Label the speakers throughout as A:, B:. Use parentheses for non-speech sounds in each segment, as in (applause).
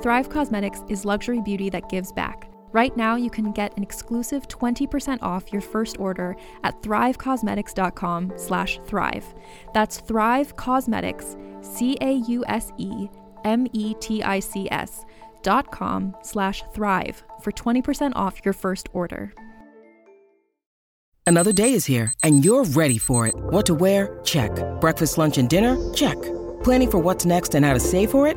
A: Thrive Causemetics is luxury beauty that gives back. Right now, you can get an exclusive 20% off your first order at thrivecausemetics.com slash thrive. That's Thrive Causemetics, C-A-U-S-E-M-E-T-I-C-S dot com slash thrive for 20% off your first order.
B: Another day is here, and you're ready for it. What to wear? Check. Breakfast, lunch, and dinner? Check. Planning for what's next and how to save for it?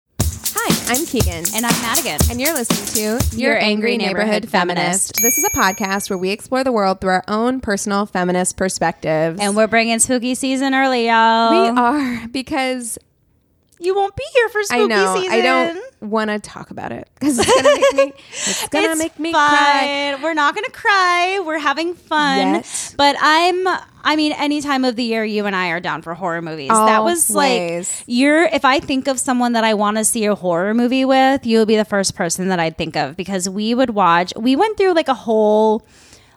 C: I'm Keegan.
D: And I'm Madigan.
C: And you're listening to
D: Your Angry Neighborhood Feminist.
C: This is a podcast where we explore the world through our own personal feminist perspectives.
D: And we're bringing spooky season early, y'all.
C: we are because
D: You won't be here for spooky
C: I know
D: season.
C: I don't want to talk about it because it's gonna make me (laughs) it's gonna
D: It's
C: make me cry.
D: We're not gonna cry. We're having fun.
C: Yet.
D: But I'm. I mean, any time of the year, you and I are down for horror movies. That was like
C: Always.
D: you're. If I think of someone that I want to see a horror movie with, you would be the first person that I'd think of because we would watch. We went through like a whole,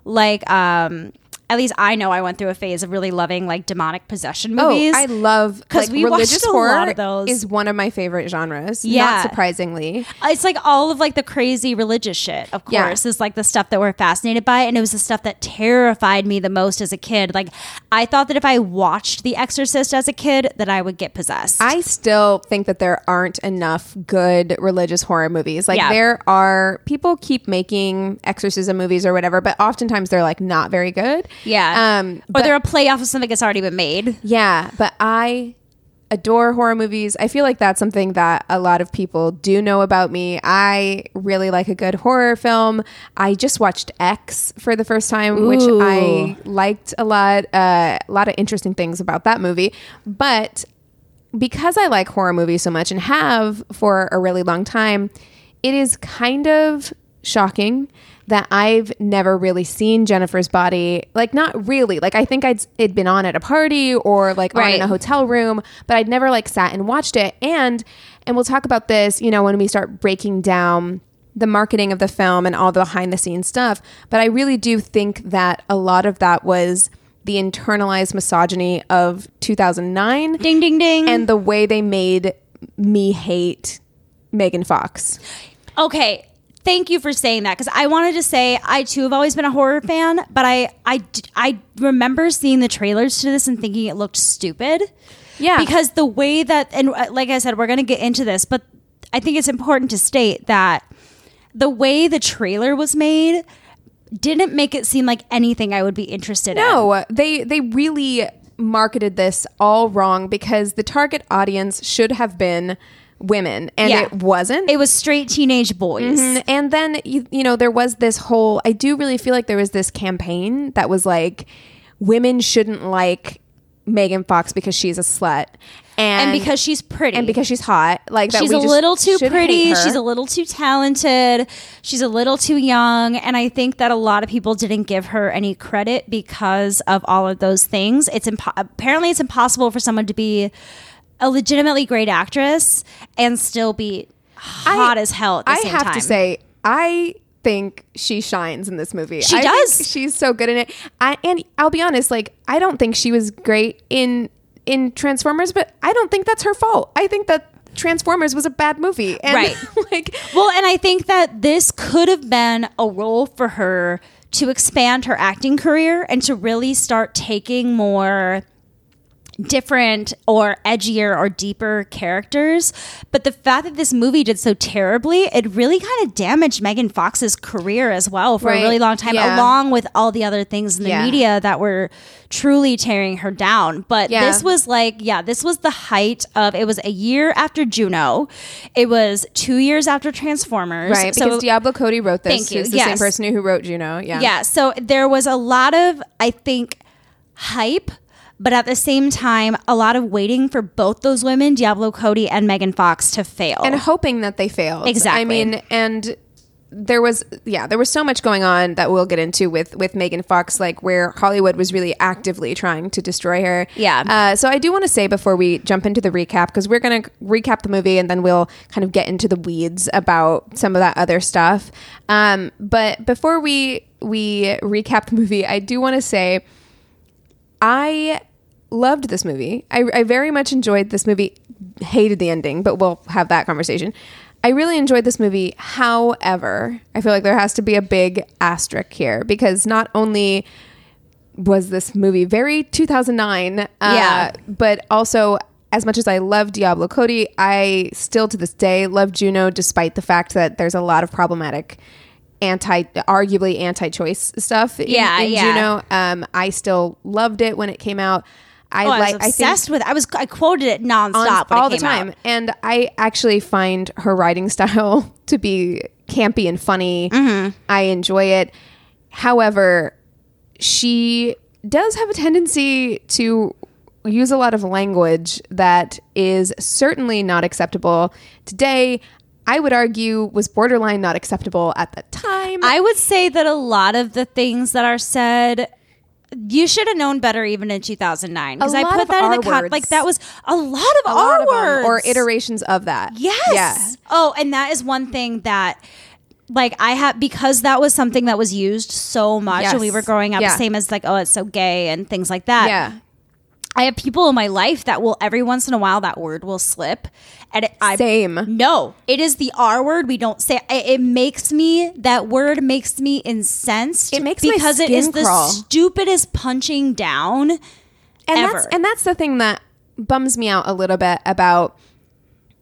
D: like, um, at least I know I went through a phase of really loving like demonic possession oh, movies.
C: Oh, I love
D: 'Cause
C: like
D: we watched
C: religious
D: a
C: horror
D: lot of those.
C: is one of my favorite genres.
D: Yeah.
C: not surprisingly.
D: Uh, it's like all of like the crazy religious shit, of
C: Yeah.
D: course, is like the stuff that we're fascinated by. And it was the stuff that terrified me the most as a kid. Like I thought that if I watched The Exorcist as a kid, that I would get possessed.
C: I still think that there aren't enough good religious horror movies. Like
D: Yeah.
C: there are people keep making exorcism movies or whatever, but oftentimes they're like not very good.
D: Yeah.
C: Um
D: or
C: but-
D: they're a play off of something that's already been made.
C: Yeah, but I adore horror movies. I feel like that's something that a lot of people do know about me. I really like a good horror film. I just watched X for the first time, which I liked a lot. Uh, a lot of interesting things about that movie. But because I like horror movies so much and have for a really long time, it is kind of shocking that I've never really seen Jennifer's body. Like, not really. Like, I think I'd it'd been on at a party or like on in a hotel room, but I'd never like sat and watched it. And and we'll talk about this, you know, when we start breaking down the marketing of the film and all the behind the scenes stuff. But I really do think that a lot of that was the internalized misogyny of 2009
D: Ding ding ding.
C: and the way they made me hate Megan Fox.
D: Okay. Thank you for saying that because I wanted to say I too have always been a horror fan, but I, I, I remember seeing the trailers to this and thinking it looked stupid.
C: Yeah.
D: because the way that and uh, like I said, we're gonna get into this, but I think it's important to state that the way the trailer was made didn't make it seem like anything I would be interested in.
C: No, they they really marketed this all wrong because the target audience should have been women and
D: Yeah.
C: it wasn't.
D: It was straight teenage boys.
C: Mm, And then you, you know there was this whole I do really feel like there was this campaign that was like women shouldn't like Megan Fox because she's a slut and,
D: And because she's pretty.
C: and because she's hot like that
D: she's a little too pretty. She's a little too talented. She's a little too young. And I think that a lot of people didn't give her any credit because of all of those things. It's impo- apparently it's impossible for someone to be a legitimately great actress and still be hot as hell at the
C: I have
D: time.
C: to say, I think she shines in this movie.
D: She
C: I think
D: does.
C: she's so good in it. I, and I'll be honest, like I don't think she was great in in Transformers, but I don't think that's her fault. I think that Transformers was a bad movie. And
D: Right. (laughs)
C: like
D: Well, and I think that this could have been a role for her to expand her acting career and to really start taking more different or edgier or deeper characters. But the fact that this movie did so terribly, it really kind of damaged Megan Fox's career as well for
C: Right.
D: a really long time,
C: Yeah.
D: along with all the other things in the
C: Yeah.
D: media that were truly tearing her down. But
C: Yeah.
D: this was like, yeah, this was the height of it was a year after Juno. It was two years after Transformers.
C: right
D: So-
C: because Diablo Cody wrote this.
D: Thank you.
C: Who's the same person who wrote Juno. Yeah.
D: yeah so there was a lot of i think hype but at the same time a lot of waiting for both those women diablo cody and megan fox to fail
C: and hoping that they fail.
D: Exactly.
C: I mean, and there was yeah, there was so much going on that we'll get into with with Megan Fox, like where Hollywood was really actively trying to destroy her.
D: Yeah.
C: Uh, so I do want to say before we jump into the recap, because we're gonna recap the movie and then we'll kind of get into the weeds about some of that other stuff. Um, but before we we recap the movie, I do want to say I loved this movie. I, I very much enjoyed this movie. Hated the ending, but we'll have that conversation. I really enjoyed this movie. However, I feel like there has to be a big asterisk here because not only was this movie very 2009, uh,
D: Yeah.
C: but also as much as I love Diablo Cody, I still to this day love Juno, despite the fact that there's a lot of problematic anti arguably anti-choice stuff in,
D: Yeah,
C: in
D: yeah.
C: Juno. Um, I still loved it when it came out. I
D: Oh, I was
C: like. I
D: obsessed with it. I was I quoted it
C: on-
D: nonstop it
C: all the
D: came out.
C: time, and I actually find her writing (laughs) style to be campy and funny.
D: Mm-hmm.
C: I enjoy it. However, she does have a tendency to use a lot of language that is certainly not acceptable today. I would argue was borderline not acceptable at the time.
D: I would say that a lot of the things that are said you should have known better even in 2009 because I put
C: of
D: that in the con-
C: words.
D: like that was a lot of
C: a
D: R
C: lot of um, them,
D: words
C: or iterations of that.
D: Yes.
C: Yeah.
D: Oh, and that is one thing that like I have because that was something that was used so much when we were growing up,
C: Yeah.
D: same as like, oh, it's so gay and things like that.
C: Yeah.
D: I have people in my life that will every once in a while that word will slip, and it, I
C: Same.
D: no, it is the R word. We don't say it, it. Makes me that word makes me incensed.
C: It makes
D: because it is
C: skin
D: the stupidest punching down.
C: and
D: ever.
C: that's and that's the thing that bums me out a little bit about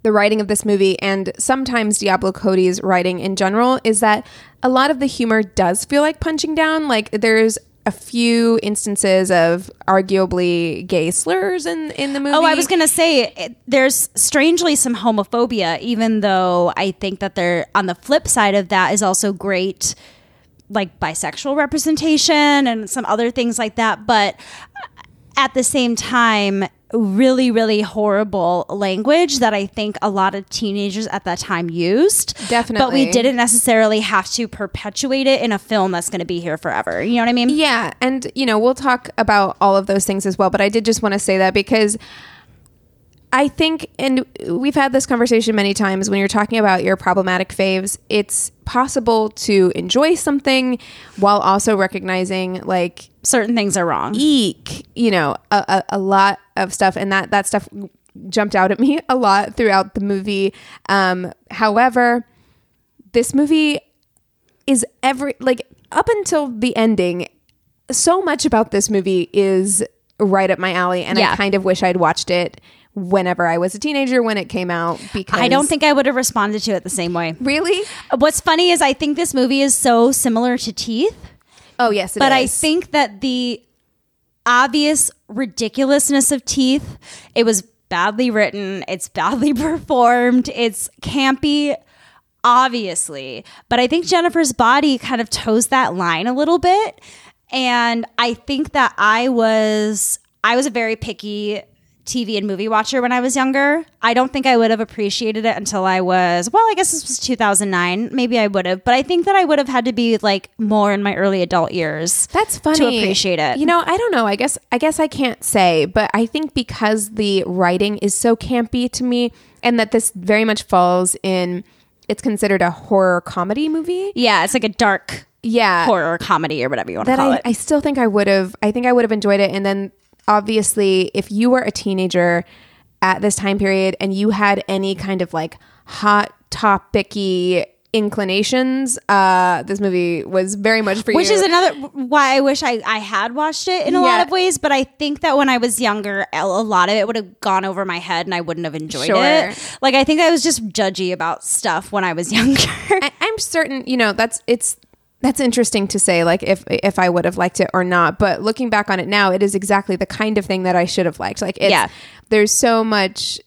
C: the writing of this movie and sometimes Diablo Cody's writing in general is that a lot of the humor does feel like punching down. Like there's a few instances of arguably gay slurs in in the movie.
D: Oh, I was gonna say it, there's strangely some homophobia, even though I think that they're on the flip side of that is also great, like bisexual representation and some other things like that. But uh, at the same time, really, really horrible language that I think a lot of teenagers at that time used.
C: Definitely.
D: but we didn't necessarily have to perpetuate it in a film that's going to be here forever. You know what I mean?
C: Yeah, and you know, we'll talk about all of those things as well, but I did just want to say that because I think and we've had this conversation many times when you're talking about your problematic faves, it's possible to enjoy something while also recognizing like
D: Certain things are wrong.
C: eek, you know, a, a, a lot of stuff, and that that stuff jumped out at me a lot throughout the movie. Um, however, this movie is every like up until the ending. So much about this movie is right up my alley, and I kind of wish I'd watched it whenever I was a teenager when it came out. Because
D: I don't think I would have responded to it the same way.
C: really.
D: What's funny is I think this movie is so similar to Teeth,
C: Oh yes, it
D: but I think that the obvious ridiculousness of Teeth, it was badly written, it's badly (laughs) performed, it's campy obviously, but I think Jennifer's body kind of toes that line a little bit and I think that I was I was a very picky TV and movie watcher when I was younger. I don't think I would have appreciated it until I was, well, I guess this was 2009. Maybe I would have, but I think that I would have had to be like more in my early adult years.
C: That's funny
D: To appreciate it.
C: You know, I don't know. I guess I guess I can't say, but I think because the writing is so campy to me, and that this very much falls in, it's considered a horror comedy movie.
D: Yeah, it's like a dark
C: Yeah,
D: horror comedy or whatever you want to call
C: I,
D: it.
C: I still think I would have. I think I would have enjoyed it. And then obviously, if you were a teenager at this time period and you had any kind of like hot topicy inclinations, uh, this movie was very much for
D: Which
C: you.
D: Which is another why I wish I, I had watched it in a
C: Yeah.
D: lot of ways, but I think that when I was younger, a lot of it would have gone over my head and I wouldn't have enjoyed
C: Sure.
D: it. Like I think I was just judgy about stuff when I was (laughs) younger.
C: I, I'm certain, you know, that's it's that's interesting to say, like if if I would have liked it or not. But looking back on it now, it is exactly the kind of thing that I should have liked. Like, it's,
D: Yeah.
C: there's so much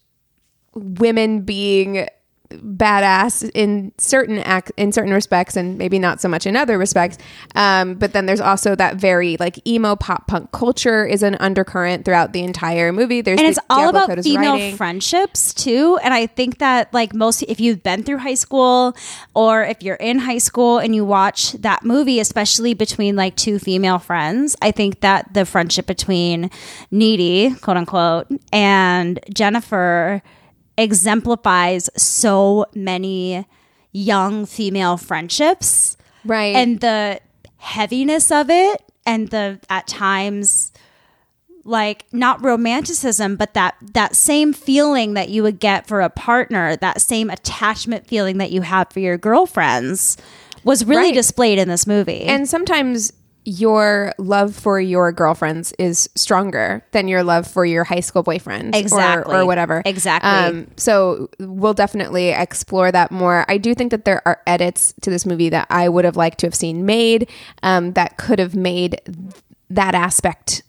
C: women being badass in certain act in certain respects and maybe not so much in other respects um, but then there's also that very like emo pop punk culture is an undercurrent throughout the entire movie there's
D: and
C: the
D: it's all
C: Diablo
D: about
C: Cody's
D: female
C: writing.
D: friendships too and i think that like most if you've been through high school or if you're in high school and you watch that movie especially between like two female friends i think that the friendship between needy quote unquote and jennifer exemplifies so many young female friendships.
C: Right.
D: And the heaviness of it and the at times like not romanticism but that that same feeling that you would get for a partner that same attachment feeling that you have for your girlfriends was really
C: Right.
D: displayed in this movie.
C: And sometimes your love for your girlfriends is stronger than your love for your high school boyfriend or-
D: Exactly.
C: or, whatever. Um,
D: Exactly.
C: so we'll definitely explore that more. I do think that there are edits to this movie that I would have liked to have seen made um, that could have made that aspect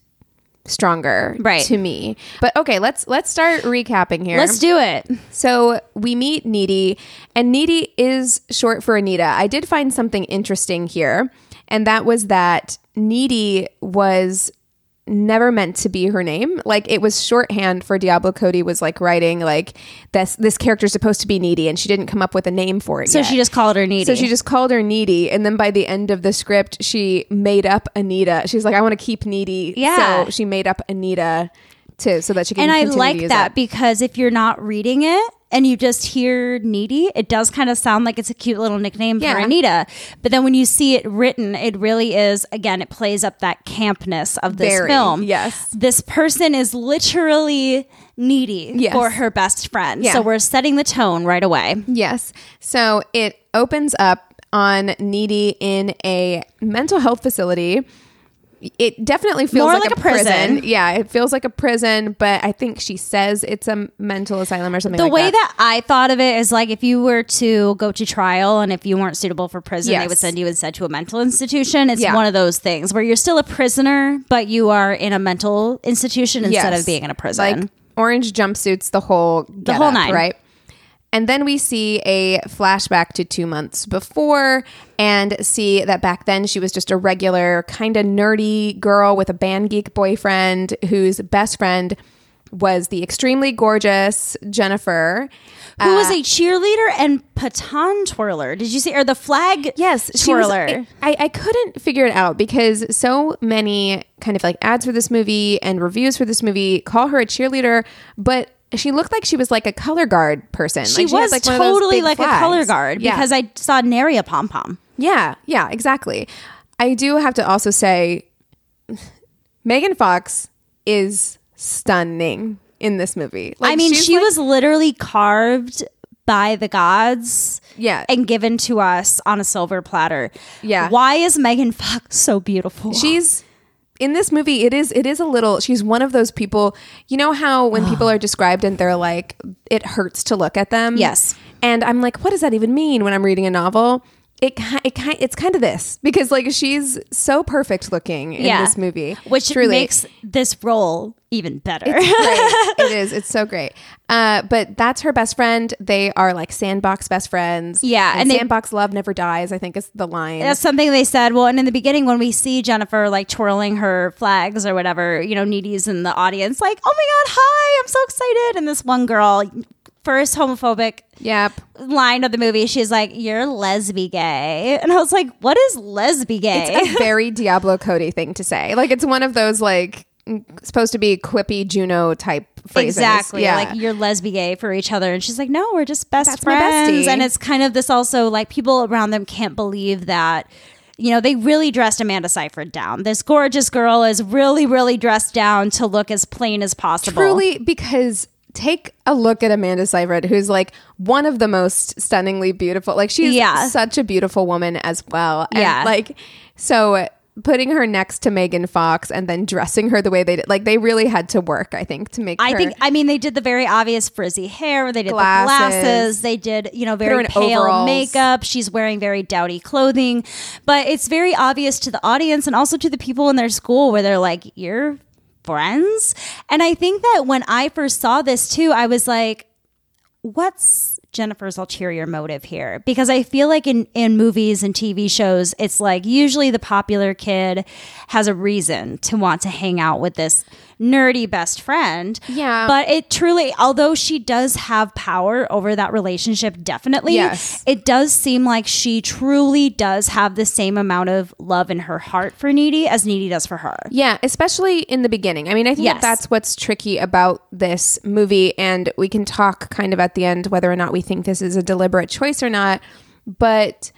C: stronger
D: Right.
C: to me. But okay, let's let's start recapping here.
D: let's do it
C: So we meet Needy, and Needy is short for Anita. I did find something interesting here, and that was that Needy was never meant to be her name. Like it was shorthand for Diablo Cody was like writing like this this character's supposed to be needy and she didn't come up with a name for it
D: so
C: yet.
D: she just called her needy
C: So she just called her needy, and then by the end of the script, she made up Anita. She's like, "I want to keep needy."
D: Yeah.
C: So she made up Anita to so that she can.
D: and I like that
C: it.
D: because if you're not reading it and you just hear needy, it does kind of sound like it's a cute little nickname
C: Yeah.
D: for Anita. But then when you see it written, it really is again, it plays up that campness of this
C: Very,
D: film.
C: yes.
D: This person is literally needy
C: Yes.
D: for her best friend.
C: Yeah.
D: So we're setting the tone right away.
C: Yes. So it opens up on Needy in a mental health facility. It definitely feels
D: More
C: like,
D: like
C: a,
D: a
C: prison.
D: prison.
C: Yeah, it feels like a prison, but I think she says it's a mental asylum or something
D: The
C: like
D: way
C: that.
D: that I thought of it is like if you were to go to trial and if you weren't suitable for prison, they would send you instead to a mental institution. It's
C: Yeah.
D: one of those things where you're still a prisoner, but you are in a mental institution instead
C: Yes.
D: of being in a prison.
C: Like orange jumpsuits, the whole the
D: whole nine.
C: right? And then we see a flashback to two months before and see that back then she was just a regular, kind of nerdy girl with a band geek boyfriend whose best friend was the extremely gorgeous Jennifer.
D: Who
C: uh,
D: was a cheerleader and baton twirler? Did you see? Or the flag
C: Yes, was-
D: twirler?
C: I, I couldn't figure it out because so many kind of like ads for this movie and reviews for this movie call her a cheerleader, but she looked like she was like a color guard person.
D: she
C: Like, had,
D: was
C: like, one of those
D: totally like a color guard
C: Yeah.
D: because I saw nary a pom pom.
C: yeah, yeah, exactly. I do have to also say, Megan Fox is stunning in this movie. Like,
D: I mean, she
C: like-
D: was literally carved by the gods.
C: Yeah.
D: And given to us on a silver platter.
C: Yeah.
D: Why is Megan Fox so beautiful?
C: she's in this movie it is it is a little she's one of those people you know how when people are described and they're like it hurts to look at them?
D: Yes.
C: and i'm like what does that even mean when i'm reading a novel it it kind it's kind of this because like she's so perfect looking in
D: Yeah.
C: this movie,
D: which
C: truly.
D: makes this role even better.
C: great. (laughs) it is. It's so great. Uh, but that's her best friend. They are like sandbox best friends.
D: Yeah,
C: and,
D: and they-
C: sandbox love never dies. I think is the line.
D: That's something they said. Well, and in the beginning, when we see Jennifer like twirling her flags or whatever, you know, Needy's in the audience, like, oh my God, hi, I'm so excited. And this one girl, first homophobic
C: yep.
D: line of the movie, she's like, you're lesbi gay. And I was like, what is lesbi gay?
C: It's a (laughs) very Diablo Cody thing to say. Like it's one of those like supposed to be quippy Juno type phrases.
D: Exactly.
C: Yeah.
D: Like you're lesbi gay for each other. And she's like, no, we're just best
C: That's
D: friends. And it's kind of this also like people around them can't believe that. You know, they really dressed Amanda Seyfried down. This gorgeous girl is really, really dressed down to look as plain as possible.
C: Truly, because take a look at Amanda Seyfried, who's like one of the most stunningly beautiful. Like she's
D: Yeah.
C: such a beautiful woman as well. And
D: Yeah.
C: like so putting her next to Megan Fox and then dressing her the way they did, like they really had to work. I think to make.
D: I think I mean they did the very obvious frizzy hair. They did
C: Glasses.
D: the glasses. They did you know very pale
C: overalls.
D: makeup. She's wearing very dowdy clothing, but it's very obvious to the audience and also to the people in their school where they're like, "You're friends." And I think that when I first saw this too, I was like, what's Jennifer's ulterior motive here? Because I feel like in, in movies and TV shows, it's like usually the popular kid has a reason to want to hang out with this nerdy best friend.
C: Yeah.
D: But it truly, although she does have power over that relationship, definitely,
C: Yes.
D: it does seem like she truly does have the same amount of love in her heart for Needy as Needy does for her.
C: Yeah, especially in the beginning. I mean, I think
D: Yes.
C: that that's what's tricky about this movie, and we can talk kind of at the end whether or not we think this is a deliberate choice or not. But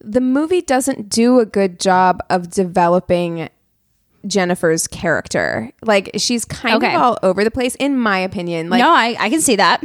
C: the movie doesn't do a good job of developing Jennifer's character. Like, she's kind
D: Okay.
C: of all over the place, in my opinion. Like,
D: no, I, I can see that.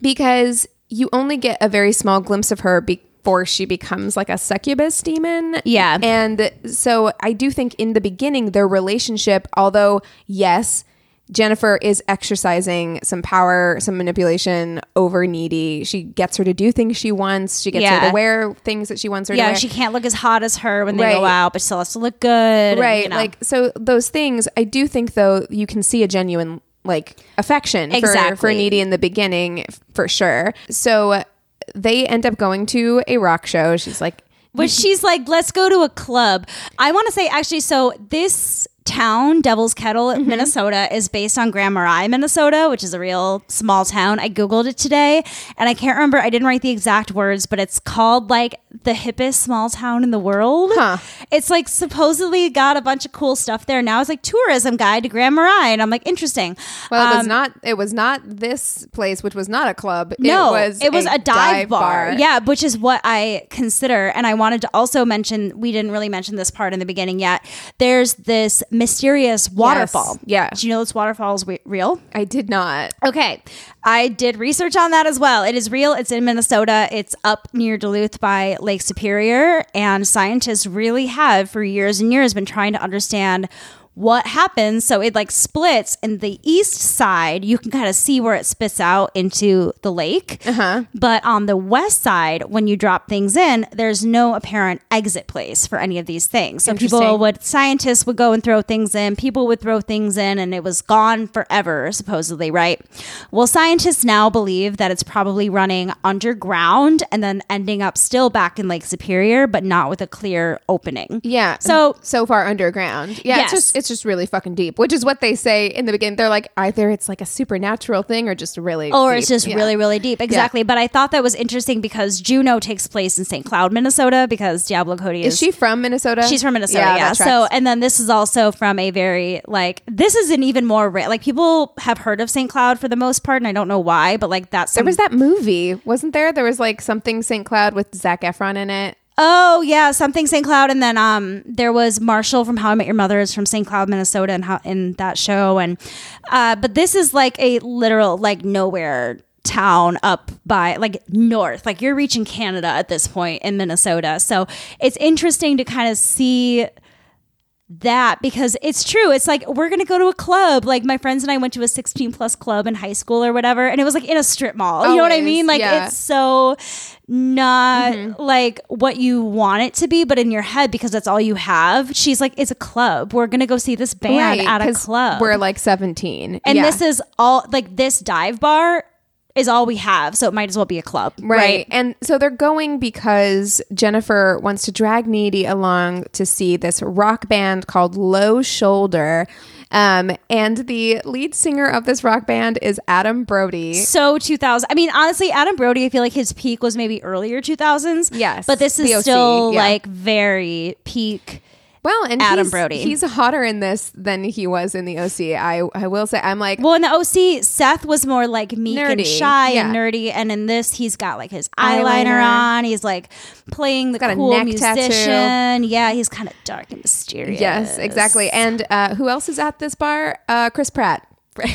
C: because you only get a very small glimpse of her before she becomes like a succubus demon.
D: Yeah.
C: And so I do think in the beginning, their relationship, although, yes, Jennifer is exercising some power, some manipulation over Needy. She gets her to do things she wants. She gets her to wear things that she wants her to
D: Yeah,
C: wear.
D: she can't look as hot as her when they go out, but still has to look good. and,
C: right
D: you know.
C: like so those things i do think though you can see a genuine like affection for, for needy in the beginning for sure so they end up going to a rock show she's like
D: But mm-hmm. she's like, let's go to a club. I want to say, actually, so this town, Devil's Kettle,
C: Mm-hmm.
D: Minnesota, is based on Grand Marais, Minnesota, which is a real small town. I Googled it today and I can't remember, I didn't write the exact words, but it's called like the hippest small town in the world.
C: Huh.
D: It's like supposedly got a bunch of cool stuff there. Now it's like tourism guide to Grand Marais. And I'm like, interesting.
C: well it was
D: Um,
C: not it was not this place which was not a club
D: No,
C: it was
D: it was a, dive, bar. Yeah, which is what I consider. And I wanted to also mention, we didn't really mention this part in the beginning yet. There's this mysterious waterfall.
C: yeah.
D: Do you know this waterfall is real?
C: i did not
D: Okay. I did research on that as well. It is real. It's in Minnesota. It's up near Duluth by Lake Superior. And scientists really have, for years and years, been trying to understand what happens. So it like splits, and the east side, you can kind of see where it spits out into the lake. Uh-huh. But on the west side, when you drop things in, there's no apparent exit place for any of these things. So people would, scientists would go and throw things in, people would throw things in, and it was gone forever, supposedly, right? Well, scientists now believe that it's probably running underground and then ending up still back in Lake Superior, but not with a clear opening.
C: yeah
D: So-
C: so far underground yeah
D: Yes.
C: it's just it's just really fucking deep which is what they say in the beginning they're like either it's like a supernatural thing or just really
D: Or
C: deep.
D: it's just
C: Yeah.
D: really, really deep. Exactly. But I thought that was interesting because Juno takes place in St. Cloud, Minnesota, because Diablo Cody is,
C: is she from minnesota
D: She's from Minnesota,
C: that
D: yeah. So, and then this is also from a very like this is an even more rare. Like people have heard of St. Cloud for the most part, and I don't know why, but like that's
C: There was that movie, wasn't there? There was like something St. Cloud with Zac Efron in it.
D: Oh yeah, something St. Cloud, and then um, there was Marshall from How I Met Your Mother is from St. Cloud, Minnesota, and how in that show, and uh, but this is like a literal like nowhere town up by like north, like you're reaching Canada at this point in Minnesota. So it's interesting to kind of see that because it's true. It's like we're gonna go to a club. Like my friends and I went to a 16 plus club in high school or whatever, and it was like in a strip mall. You know what I mean? Like
C: yeah.
D: it's so not like what you want it to be, but in your head because that's all you have. She's like, it's a club. We're gonna go see this band at a club.
C: We're like 17.
D: and
C: Yeah.
D: this is all like this dive bar is all we have, so it might as well be a club,
C: Right. And so they're going because Jennifer wants to drag Needy along to see this rock band called Low Shoulder. Um, and the lead singer of this rock band is Adam Brody.
D: so 2000 i mean honestly adam brody i feel like his peak was maybe earlier 2000s
C: Yes,
D: but this is
C: OC,
D: still
C: yeah.
D: like very peak
C: Well, and
D: Adam
C: he's,
D: Brody.
C: He's hotter in this than he was in the OC. I I will say I'm like
D: well in the oc seth was more like meek and
C: Nerdy,
D: shy and nerdy and in this he's got like his eyeliner,
C: Eyeliner.
D: on he's like playing the cool
C: neck
D: musician
C: tattoo.
D: yeah he's kind of dark and mysterious
C: yes, exactly. And uh, who else is at this bar? Uh, Chris Pratt. (laughs)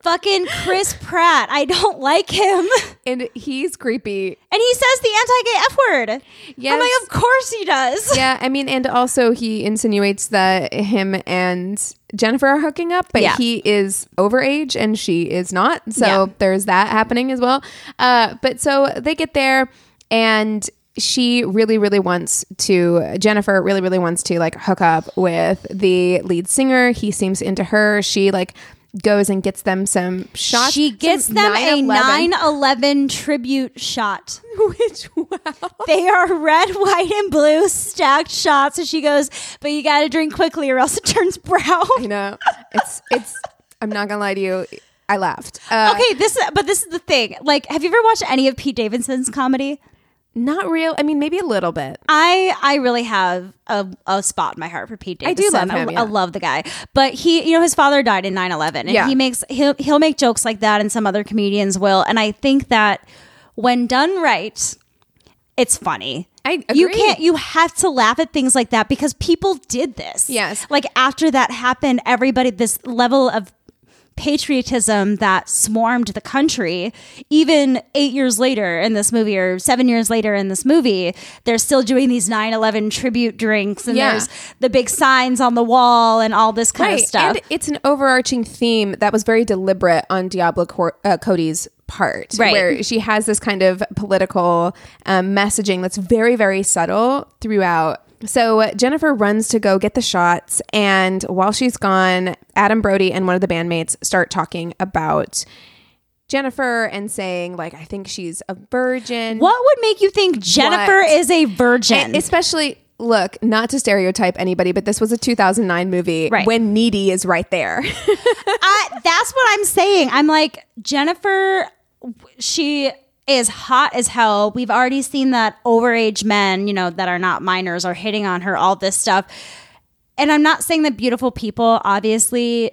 D: fucking chris pratt i don't like him (laughs)
C: and he's creepy.
D: and he says the anti-gay f word
C: Yes.
D: i'm like of course he does (laughs)
C: yeah, I mean, and also he insinuates that him and Jennifer are hooking up, but
D: Yeah.
C: he is overage and she is not. So
D: Yeah.
C: there's that happening as well. Uh, but so they get there and she really, really wants to, Jennifer really, really wants to like hook up with the lead singer. He seems into her. She like goes and gets them some shots.
D: She gets them a
C: 9/11.
D: 9/11 tribute shot. (laughs)
C: Which, wow.
D: They are red, white, and blue stacked shots. And she goes, "But you got to drink quickly, or else it turns brown."
C: You know, it's, it's, I'm not gonna lie to you. I laughed. Uh,
D: okay, this but this is the thing. Like, have you ever watched any of Pete Davidson's comedy?
C: Not real. I mean, maybe a little bit.
D: I I really have a, a spot in my heart for Pete
C: I
D: Davidson.
C: do love him,
D: I,
C: yeah.
D: I love the guy. But he, you know, his father died in 9/11 and
C: Yeah.
D: he makes he'll he'll make jokes like that and some other comedians will and I think that when done right it's funny.
C: I
D: You can't you have to laugh at things like that because people did this.
C: Yes.
D: Like after that happened everybody this level of patriotism that swarmed the country even 8 years later in this movie or 7 years later in this movie they're still doing these 9/11 tribute drinks and
C: Yeah.
D: there's the big signs on the wall and all this kind of stuff
C: And it's an overarching theme that was very deliberate on Diablo Cor- uh, Cody's part,
D: Right.
C: where she has this kind of political um, messaging that's very, very subtle throughout. So uh, Jennifer runs to go get the shots, and while she's gone, Adam Brody and one of the bandmates start talking about Jennifer and saying, like, I think she's a virgin.
D: what would make you think Jennifer
C: What?
D: is a virgin
C: And especially look not to stereotype anybody but this was a 2009 movie
D: Right.
C: when needy is right there (laughs)
D: I, that's what I'm saying. I'm like Jennifer. She is hot as hell. We've already seen that overage men, you know, that are not minors, are hitting on her. All this stuff. And I'm not saying that beautiful people obviously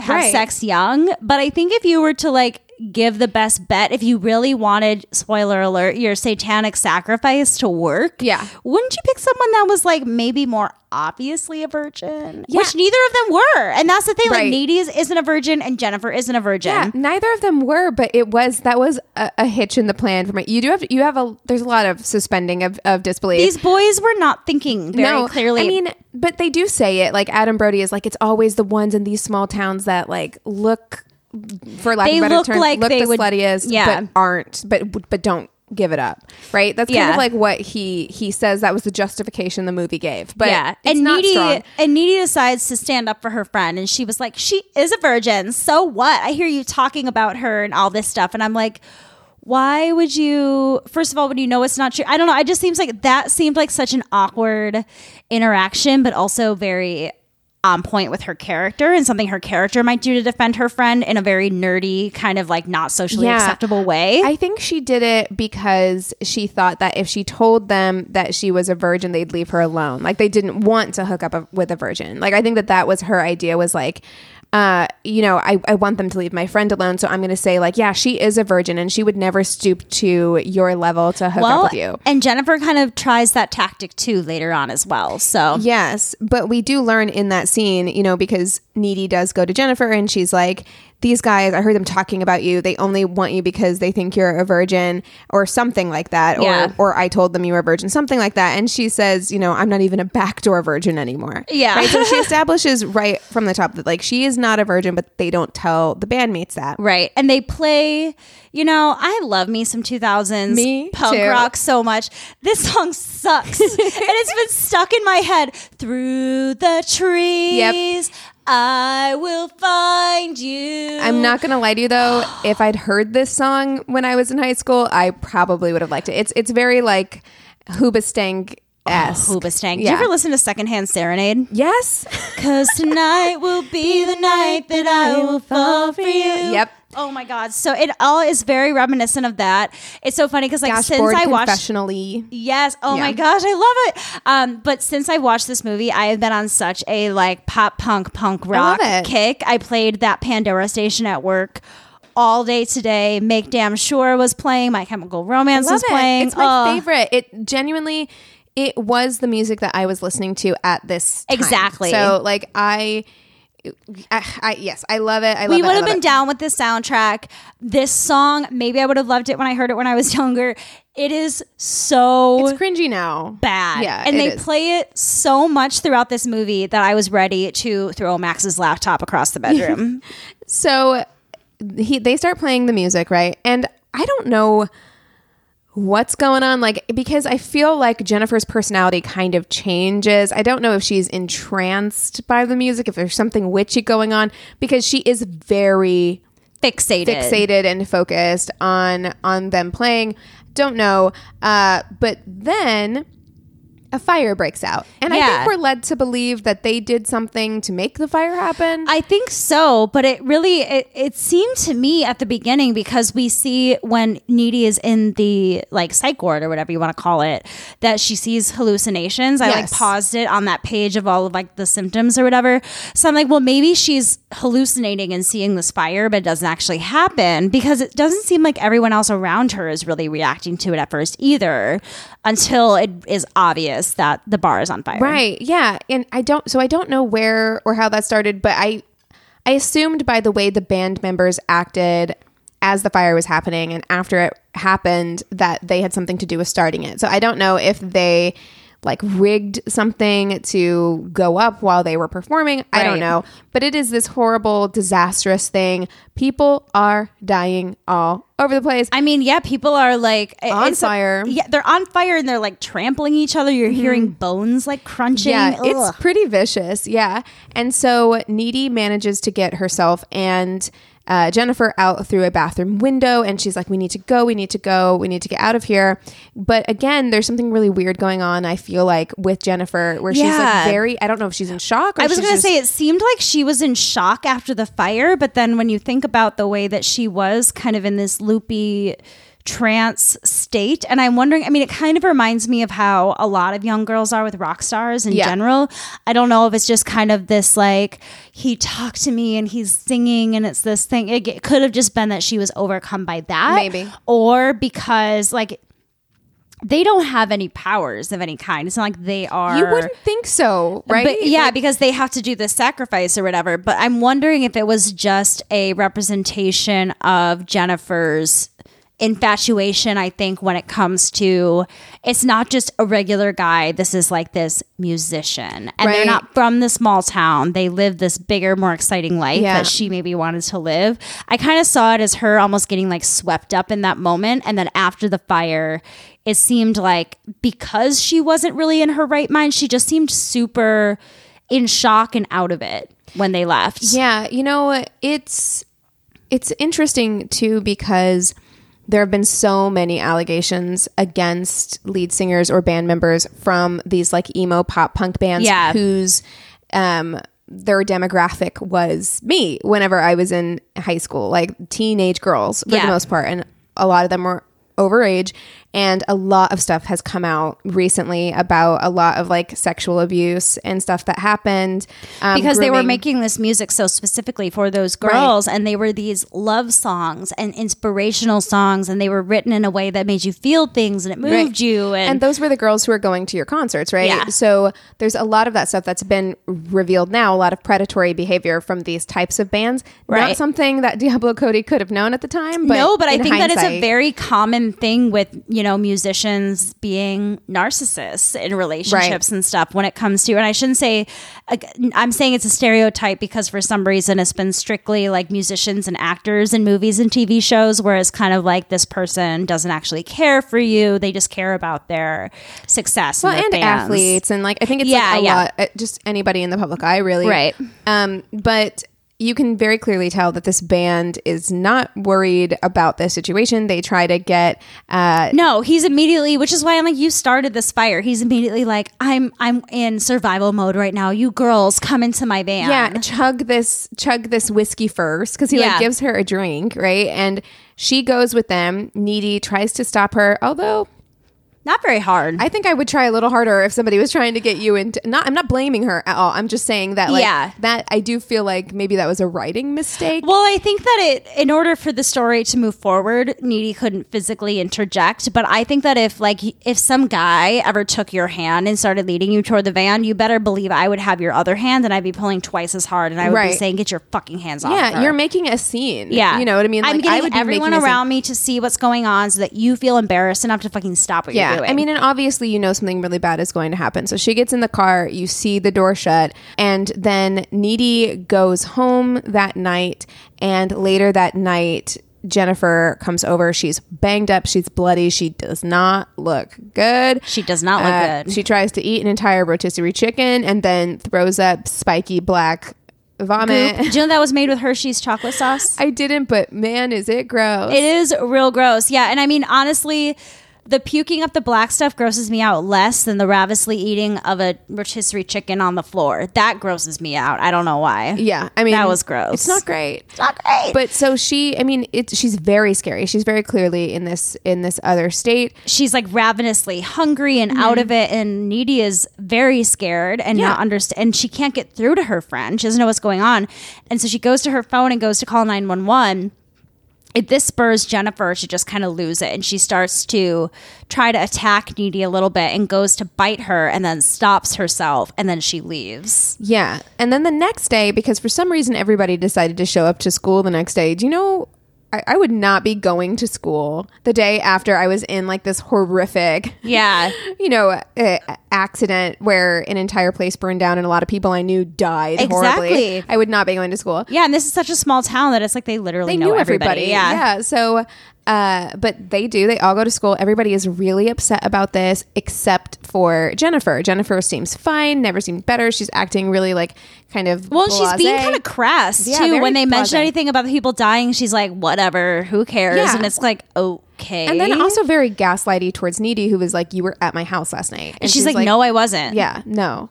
D: have
C: Right.
D: sex young, but I think if you were to like give the best bet, if you really wanted, spoiler alert, your satanic sacrifice to work,
C: Yeah.
D: wouldn't you pick someone that was like maybe more obviously a virgin?
C: Yeah.
D: Which neither of them were. And that's the thing. Like
C: Right.
D: Needy is- isn't a virgin and Jennifer isn't a virgin.
C: yeah neither of them were but it was that was a, a hitch in the plan for me you do have you have a there's a lot of suspending of, of disbelief
D: These boys were not thinking very clearly.
C: I mean, but they do say it. Like Adam Brody is like, it's always the ones in these small towns that like look, for lack
D: They
C: of a better
D: look
C: term,
D: like
C: look the
D: would-
C: sluttiest,
D: yeah.
C: but aren't, but but don't give it up. Right? That's kind
D: Yeah.
C: of like what he he says. That was the justification the movie gave. But
D: yeah,
C: it's
D: and Needy
C: strong.
D: and Needy decides to stand up for her friend, and she was like, "She is a virgin. So what? I hear you talking about her and all this stuff." And I'm like, "Why would you? First of all, when you know it's not true, I don't know. It just seems like that seemed like such an awkward interaction, but also very." On point with her character and something her character might do to defend her friend in a very nerdy, kind of like not socially
C: Yeah.
D: acceptable way.
C: I think she did it because she thought that if she told them that she was a virgin, they'd leave her alone. Like they didn't want to hook up a, with a virgin. Like I think that that was her idea. Was like, uh, you know, I, I want them to leave my friend alone, so I'm going to say like, yeah, she is a virgin, and she would never stoop to your level to hook up with you.
D: and Jennifer kind of tries that tactic too later on as well. So
C: Yes, but we do learn in that scene, you know, because Needy does go to Jennifer and she's like, these guys, I heard them talking about you. They only want you because they think you're a virgin or something like that.
D: Yeah.
C: Or, or I told them you were a virgin, something like that. And she says, you know, I'm not even a backdoor virgin anymore.
D: Yeah.
C: Right. So she (laughs) establishes right from the top that like she is not a virgin, but they don't tell the bandmates that.
D: Right. And they play, you know, I love me some 2000s
C: Me
D: punk
C: too.
D: rock so much. This song sucks. (laughs) and it's been stuck in my head. Through the trees, I will find you.
C: I'm not gonna lie to you though. (gasps) if I'd heard this song when I was in high school, I probably would have liked it. It's it's very like oh, Hoobastank esque.
D: Hoobastank. Did
C: Yeah.
D: you ever listen to Secondhand Serenade?
C: yes. (laughs)
D: Cause tonight will be the night that I will fall for you.
C: Yep.
D: Oh my god. So it all is very reminiscent of that. It's so funny because like
C: Dashboard
D: since I watched
C: confessionally.
D: Yes. Oh my gosh, I love it. Um, but since I watched this movie, I have been on such a like pop punk punk rock
C: it.
D: kick. I played that Pandora station at work all day today. Make damn sure was playing. My Chemical Romance was
C: it.
D: playing.
C: It's my
D: Oh.
C: favorite. It genuinely it was the music that I was listening to at this time.
D: Exactly.
C: So like I I, I yes, I love it. I love
D: we would have been
C: it.
D: down with this soundtrack. This song, maybe I would have loved it when I heard it when I was (laughs) younger. It is so
C: It's cringy now.
D: bad.
C: Yeah,
D: and they
C: is.
D: play it so much throughout this movie that I was ready to throw Max's laptop across the bedroom. (laughs)
C: So he they start playing the music, right? And I don't know what's going on like because I feel like Jennifer's personality kind of changes. I don't know if she's entranced by the music, if there's something witchy going on because she is very
D: Fixated.
C: fixated and focused on on them playing. Don't know. Uh but then a fire breaks out. And I think we're led to believe that they did something to make the fire happen.
D: I think so, but it really it, it seemed to me at the beginning because we see when Needy is in the like psych ward or whatever you want to call it that she sees hallucinations. I like paused it on that page of all of like the symptoms or whatever. So I'm like, well, maybe she's hallucinating and seeing this fire, but it doesn't actually happen because it doesn't seem like everyone else around her is really reacting to it at first either until it is obvious that the bar is on fire.
C: Right. Yeah. And I don't so I don't know where or how that started, but I I assumed by the way the band members acted as the fire was happening and after it happened that they had something to do with starting it. So I don't know if they like rigged something to go up while they were performing. I don't know. But it is this horrible, disastrous thing. People are dying all over the place.
D: I mean, yeah, people are like
C: On
D: a-
C: fire. Mm-hmm.
D: yeah, they're on fire and they're like trampling each other. You're hearing bones like crunching.
C: Yeah,
D: Ugh.
C: it's pretty vicious. Yeah. And so Needy manages to get herself and uh, Jennifer out through a bathroom window. And she's like, we need to go. We need to go. We need to get out of here. But again, there's something really weird going on, I feel like, with Jennifer, where she's like very, I don't know if she's in shock or
D: I was going to say it seemed like she was in shock after the fire, but then when you think about the way that she was kind of in this loopy trance state and i'm wondering i mean it kind of reminds me of how a lot of young girls are with rock stars in
C: Yeah.
D: general i don't know if it's just kind of this like he talked to me and he's singing and it's this thing it, it could have just been that she was overcome by that
C: Maybe.
D: or because like they don't have any powers of any kind it's not like they are
C: You wouldn't think so, right?
D: but yeah,
C: Like,
D: because they have to do the sacrifice or whatever. But I'm wondering if it was just a representation of Jennifer's infatuation. I think when it comes to it's not just a regular guy. This is like this musician, and they're not from the small town. They live this bigger, more exciting life
C: Yeah.
D: that she maybe wanted to live. I kind of saw it as her almost getting like swept up in that moment, and then after the fire. It seemed like because she wasn't really in her right mind, she just seemed super in shock and out of it when they left.
C: Yeah, you know, it's it's interesting too because there have been so many allegations against lead singers or band members from these like emo pop punk bands
D: Yeah.
C: whose um their demographic was me whenever I was in high school, like teenage girls for
D: Yeah.
C: the most part and a lot of them were overage. And a lot of stuff has come out recently about a lot of like sexual abuse and stuff that happened. um,
D: because they were making this music so specifically for those girls and they were these love songs and inspirational songs and they were written in a way that made you feel things and it moved
C: Right.
D: you and,
C: and those were the girls who were going to your concerts, right?
D: Yeah.
C: So there's a lot of that stuff that's been revealed now, a lot of predatory behavior from these types of bands. Not
D: Right.
C: something that Diablo Cody could have known at the time, but
D: no, but I
C: in
D: think that it's a very common thing with, you know, musicians being narcissists in relationships
C: Right.
D: and stuff when it comes to, and I shouldn't say, I'm saying it's a stereotype because for some reason it's been strictly like musicians and actors in movies and TV shows, whereas kind of like this person doesn't actually care for you. They just care about their success.
C: well,
D: and,
C: and athletes, and like I think it's
D: Yeah,
C: like a
D: yeah.
C: lot, uh, just anybody in the public eye, really,
D: Right.
C: Um, but you can very clearly tell that this band is not worried about this situation. They try to get uh,
D: No, he's immediately, which is why I'm like, you started this fire. He's immediately like, I'm, I'm in survival mode right now. You girls come into my band.
C: Yeah, chug this chug this whiskey first because he
D: Yeah.
C: like gives her a drink, right? And she goes with them. Needy tries to stop her, although
D: not very hard.
C: I think I would try a little harder if somebody was trying to get you into. Not, I'm not blaming her at all. I'm just saying that, like,
D: Yeah.
C: that I do feel like maybe that was a writing mistake.
D: Well, I think that it, in order for the story to move forward, Needy couldn't physically interject. But I think that if, like, if some guy ever took your hand and started leading you toward the van, you better believe I would have your other hand and I'd be pulling twice as hard and I would be saying, "Get your fucking hands off!"
C: yeah,
D: her."
C: you're making a scene.
D: Yeah,
C: you know what I mean.
D: I'm getting
C: I would
D: everyone
C: making a scene.
D: around me to see what's going on, so that you feel embarrassed enough to fucking stop what
C: Yeah,
D: you're doing.
C: I mean, and obviously you know something really bad is going to happen. So she gets in the car, you see the door shut, and then Needy goes home that night. And later that night, Jennifer comes over. She's banged up. She's bloody. She does not look good.
D: She does not look
C: Uh,
D: good.
C: She tries to eat an entire rotisserie chicken and then throws up spiky black vomit.
D: Did you know that was made with Hershey's chocolate sauce?
C: I didn't, but man, is it gross.
D: It is real gross. Yeah. And I mean, honestly, the puking up the black stuff grosses me out less than the ravenously eating of a rotisserie chicken on the floor. That grosses me out. I don't know why.
C: Yeah, I mean
D: That was gross.
C: It's not great.
D: It's not great.
C: But so she, I mean, it's she's very scary. She's very clearly in this in this other state.
D: she's like ravenously hungry and mm-hmm. out of it and needy is very scared and
C: Yeah.
D: not understand and she can't get through to her friend she doesn't know what's going on and so she goes to her phone and goes to call 911 it, this spurs jennifer to just kind of lose it and she starts to try to attack needy a little bit and goes to bite her and then stops herself and then she leaves
C: Yeah, and then the next day, because for some reason everybody decided to show up to school the next day. Do you know? I, I would not be going to school the day after I was in like this horrific,
D: yeah (laughs)
C: you know, uh, accident where an entire place burned down and a lot of people I knew died horribly.
D: Exactly.
C: I would not be going to school.
D: yeah and this is such a small town that it's like they literally
C: they
D: know
C: knew
D: everybody,
C: everybody.
D: yeah
C: So, uh, but they do. They all go to school. Everybody is really upset about this, except for Jennifer. Jennifer seems fine. Never seemed better. She's acting really like kind of
D: Well, she's being kind of crass
C: Yeah,
D: too. When they mention anything about the people dying, she's like, "Whatever, who cares?"
C: Yeah.
D: And it's like, okay.
C: and then also very gaslighty towards Needy, who was like, "You were at my house last night," and
D: she's, like, "No, I wasn't."
C: Yeah, no.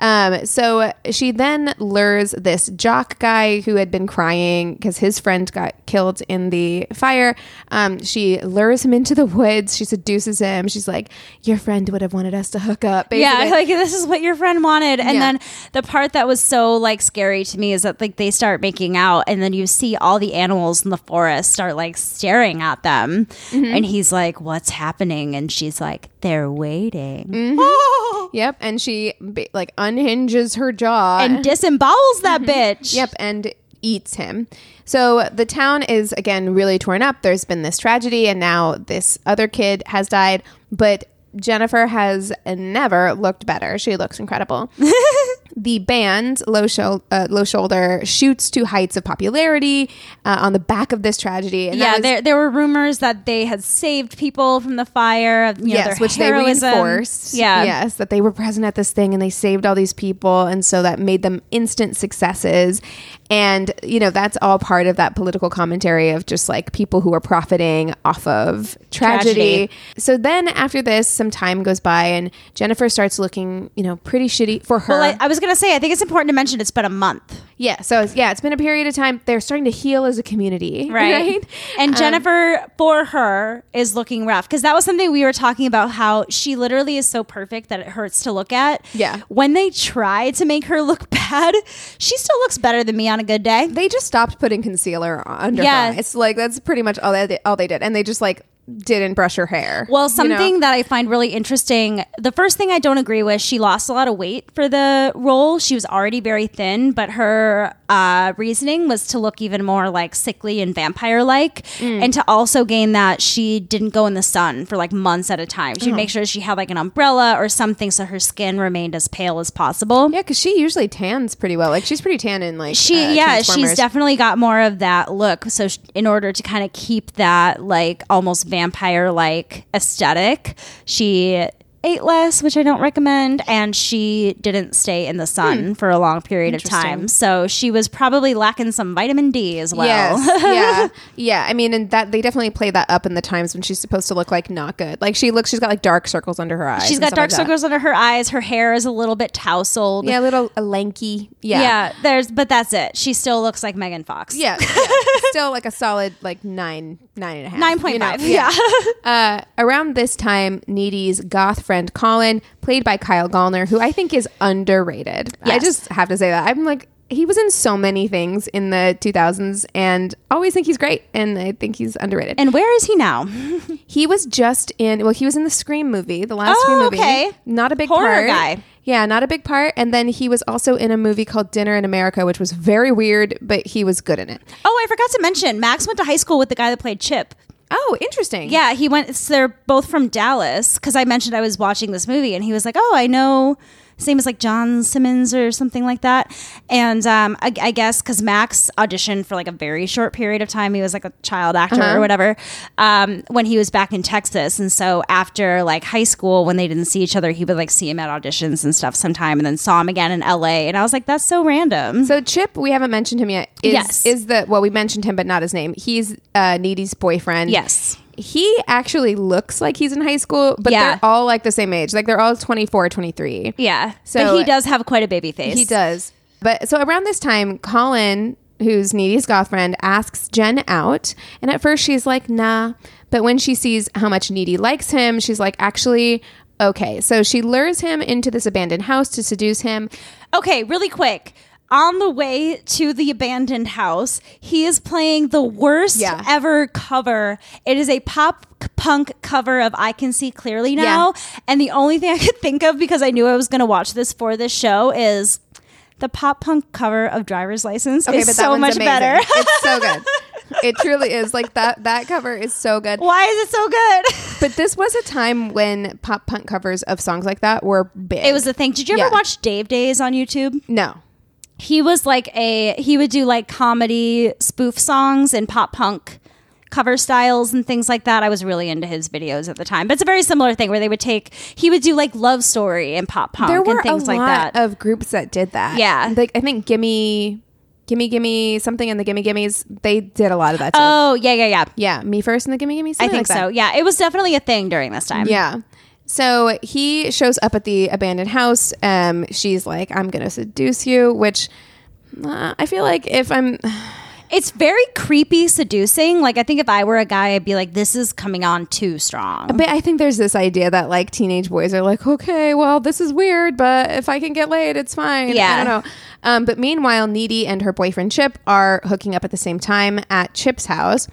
C: Um, so she then lures this jock guy who had been crying because his friend got killed in the fire. Um, she lures him into the woods. She seduces him. She's like, "Your friend would have wanted us to hook up."
D: Baby.
C: Yeah,
D: like this is what your friend wanted. And
C: Yeah.
D: then the part that was so like scary to me is that like they start making out and then you see all the animals in the forest start like staring at them.
C: Mm-hmm.
D: And he's like, "What's happening?" And she's like, "They're waiting."
C: Mm-hmm. (laughs) Yep, and she ba- like unhinges her jaw
D: And (laughs) disembowels that (laughs) bitch.
C: Yep, and eats him. So the town is again really torn up. There's been this tragedy, and now this other kid has died. But Jennifer has never looked better. She looks incredible. (laughs) the band Low, Shou- uh, Low Shoulder shoots to heights of popularity uh, on the back of this tragedy. And
D: yeah,
C: was-
D: there, there were rumors that they had saved people from the fire. You know,
C: yes,
D: their
C: which they
D: heroism.
C: reinforced.
D: Yeah,
C: yes, that they were present at this thing and they saved all these people, and so that made them instant successes. And you know that's all part of that political commentary of just like people who are profiting off of tragedy.
D: Tragedy.
C: So then after this, some time goes by, and Jennifer starts looking, you know, pretty shitty for her.
D: Well, I, I was gonna say, I think it's important to mention it's been a month,
C: Yeah. So it's, yeah, it's been a period of time. They're starting to heal as a community, (laughs) right?
D: And
C: Um,
D: Jennifer, for her, is looking rough because that was something we were talking about. How she literally is so perfect that it hurts to look at.
C: Yeah.
D: When they try to make her (laughs) look bad, she still looks better than me on a good day.
C: they just stopped putting concealer under
D: Yeah.
C: her eyes. Like that's pretty much all they all they did, and they just like didn't brush her hair.
D: Well,
C: you know?
D: something that I find really interesting. The first thing I don't agree with, she lost a lot of weight for the role. She was already very thin, but her uh, reasoning was to look even more like sickly and vampire like,
C: Mm.
D: and to also gain that she didn't go in the sun for like months at a time.
C: Oh.
D: She'd make sure she had like an umbrella or something so her skin remained as pale as possible.
C: Yeah, because she usually tans pretty well. Like she's pretty tan in like
D: she
C: uh,
D: yeah she's definitely got more of that look so sh- in order to kind of keep that like almost vampire like aesthetic. She ate less which i don't recommend and she didn't stay in the sun for a long period of time so she was probably lacking some vitamin d as well
C: Yes, (laughs) yeah, yeah. I mean, and that they definitely play that up in the times when she's supposed to look like not good. Like she looks, she's got like dark circles under her eyes.
D: she's got dark
C: like that.
D: circles under her eyes her hair is a little bit tousled
C: Yeah, a little uh, lanky. Yeah,
D: yeah there's but that's it she still looks like megan fox
C: yeah. yeah. (laughs) Still like a solid like nine, nine and a half,
D: Nine point
C: you know?
D: five. Yeah. (laughs)
C: Uh, around this time, Needy's goth friend Colin, played by Kyle Gallner, who I think is underrated. I just have to say that. I'm like, he was in so many things in the 2000s and always think he's great. And I think he's underrated.
D: and where is he now? (laughs)
C: he was just in, well, he was in the Scream movie, the last
D: Oh,
C: Scream movie.
D: okay.
C: Not a big
D: Horror
C: part.
D: guy.
C: Yeah, not a big part. And then he was also in a movie called Dinner in America, which was very weird, but he was good in it.
D: Oh, I forgot to mention, Max went to high school with the guy that played Chip.
C: Oh, interesting.
D: Yeah, he went. So they're both from Dallas because I mentioned I was watching this movie, and he was like, "Oh, I know." His name is like John Simmons or something like that. And um, I, I guess because Max auditioned for like a very short period of time, he was like a child actor
C: Uh-huh.
D: or whatever. Um, when he was back in Texas, and so after like high school, when they didn't see each other, he would like see him at auditions and stuff sometime, and then saw him again in L.A. And I was like, "That's so random."
C: So Chip, we haven't mentioned him yet. Is,
D: Yes.
C: is the well, we mentioned him, but not his name. He's uh, Needy's boyfriend.
D: Yes.
C: He actually looks like he's in high school, but
D: Yeah.
C: they're all like the same age. Like they're all 24, 23.
D: yeah,
C: So-
D: but he does have quite a baby face.
C: He does. But so around this time, Colin, who's Needy's goth friend, asks Jen out, and at first she's like, "Nah," but when she sees how much Needy likes him, she's like, "Actually." Okay, so she lures him into this abandoned house to seduce him.
D: Okay, really quick. On the way to the abandoned house, he is playing the worst
C: Yeah.
D: ever cover. It is a pop punk cover of I Can See Clearly Now. And the only thing I could think of because I knew I was going to watch this for this show is the pop punk cover of Driver's License
C: Okay,
D: is
C: but that
D: so much
C: amazing.
D: better.
C: it's so (laughs) good. It truly is. Like that that cover is so good.
D: Why is it so good? (laughs)
C: But this was a time when pop punk covers of songs like that were big.
D: It was the thing. Did you ever
C: Yeah.
D: watch Dave Days on YouTube?
C: no.
D: He was like a he would do like comedy spoof songs and pop punk cover styles and things like that. I was really into his videos at the time. But it's a very similar thing where they would take he would do like love story and pop punk
C: There were
D: and things
C: a
D: like
C: lot
D: that.
C: of groups that did that.
D: Yeah.
C: Like I think Gimme Gimme Gimme something in the Gimme Gimmes, they did a lot of that too.
D: oh yeah, yeah, yeah.
C: yeah, me first and the Gimme Gimme.
D: I think
C: like
D: so. Yeah, it was definitely a thing during this time.
C: Yeah. So he shows up at the abandoned house. Um, she's like, "I'm gonna seduce you," which uh, I feel like if I'm, (sighs)
D: It's very creepy, seducing. Like I think if I were a guy, I'd be like, "This is coming on too strong."
C: but I think there's this idea that like teenage boys are like, "Okay, well, this is weird, but if I can get laid, it's fine."
D: Yeah.
C: I don't know. Um, but meanwhile, Needy and her boyfriend Chip are hooking up at the same time at Chip's house.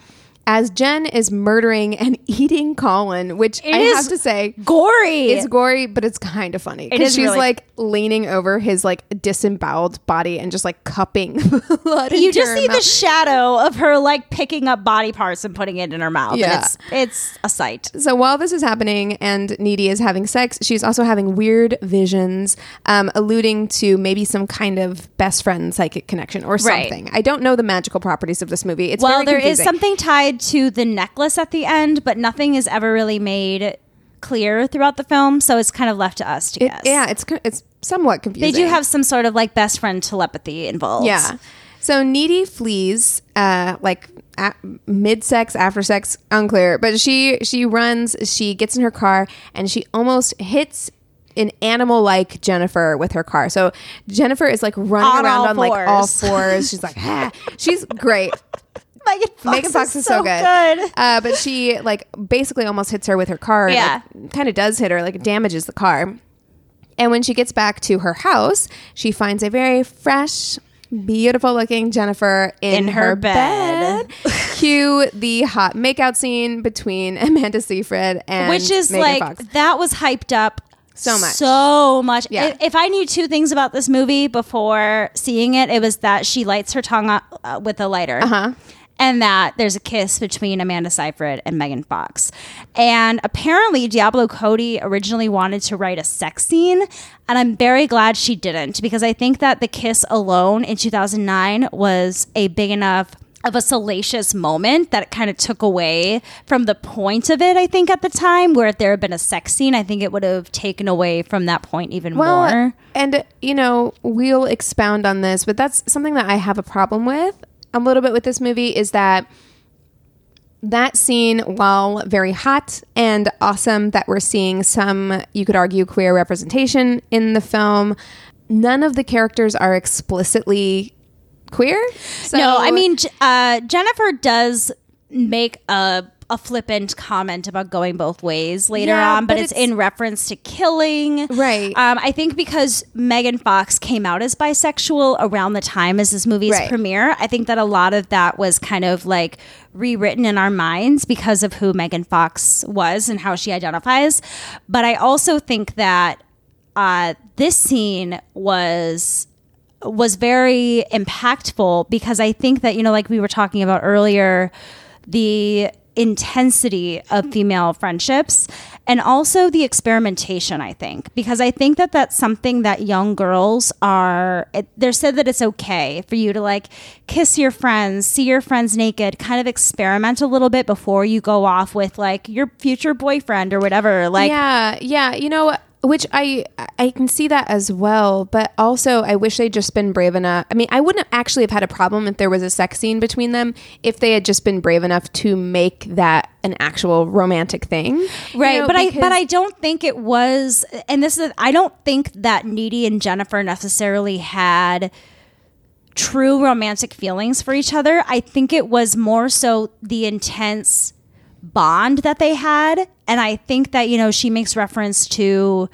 C: As Jen is murdering and (laughs) eating Colin, which
D: It
C: I
D: is
C: have to say,
D: Gory.
C: It's gory, but it's kind of funny because she's
D: really-
C: like leaning over his like disemboweled body and just like cupping (laughs) blood.
D: you just see the shadow of her like picking up body parts and putting it in her mouth.
C: Yeah.
D: And it's it's a sight.
C: so while this is happening and Needy is having sex, she's also having weird visions, um, alluding to maybe some kind of best friend psychic connection or
D: Right.
C: something. I don't know the magical properties of this movie. It's
D: well, there is
C: confusing.
D: something tied to the necklace at the end, but nothing is ever really made clear throughout the film, so it's kind of left to us to
C: It-
D: guess.
C: yeah, it's it's somewhat confusing.
D: They do have some sort of like best friend telepathy involved.
C: Yeah. So Needy flees, uh, like at, mid-sex, after sex, unclear. But she she runs. She gets in her car and she almost hits an animal like Jennifer with her car. So Jennifer is like running
D: On
C: around on like all
D: fours.
C: fours. She's like, ah. she's great. (laughs)
D: Megan Fox,
C: Megan Fox is, so good. Uh, but she like basically almost hits her with her car.
D: Yeah.
C: kind of does hit her, like damages the car. And when she gets back to her house, she finds a very fresh, beautiful looking Jennifer in,
D: In her bed. (laughs)
C: Cue the hot makeout scene between (laughs) Amanda Seyfried and
D: which is
C: Megan
D: like
C: Fox.
D: that was hyped up
C: So much.
D: so much
C: Yeah.
D: if, if i knew two things about this movie before seeing it it was that she lights her tongue up, uh, with a lighter
C: Uh-huh.
D: And that there's a kiss between Amanda Seyfried and Megan Fox. And apparently, Diablo Cody originally wanted to write a sex scene, and I'm very glad she didn't because I think that the kiss alone in 2009 was a big enough of a salacious moment that it kind of took away from the point of it, I think, at the time, where if there had been a sex scene, I think it would have taken away from that point even
C: well,
D: more.
C: and you know, we'll expound on this, but that's something that I have a problem with a little bit with this movie is that that scene, while very hot and awesome that we're seeing some, you could argue, queer representation in the film, none of the characters are explicitly queer. So,
D: no, I mean uh, Jennifer does make a a flippant comment about going both ways later
C: Yeah,
D: on, but,
C: but
D: it's,
C: it's-
D: in reference to killing.
C: Right.
D: Um, I think because Megan Fox came out as bisexual around the time as this movie's
C: Right.
D: premiere, I think that a lot of that was kind of like rewritten in our minds because of who Megan Fox was and how she identifies. But I also think that uh, this scene was was very impactful because I think that, you know, like we were talking about earlier, the intensity of female friendships and also the experimentation, I think, because I think that that's something that young girls are, it, they're said that it's okay for you to like kiss your friends, see your friends naked, kind of experiment a little bit before you go off with like your future boyfriend or whatever. Like,
C: yeah, yeah, you know, which I I can see that as well, but also I wish they'd just been brave enough. I mean, I wouldn't actually have had a problem if there was a sex scene between them if they had just been brave enough to make that an actual romantic thing, You
D: right
C: know,
D: but i but i don't think it was and this is i don't think that needy and jennifer necessarily had true romantic feelings for each other i think it was more so the intense bond that they had. And i think that you know she makes reference to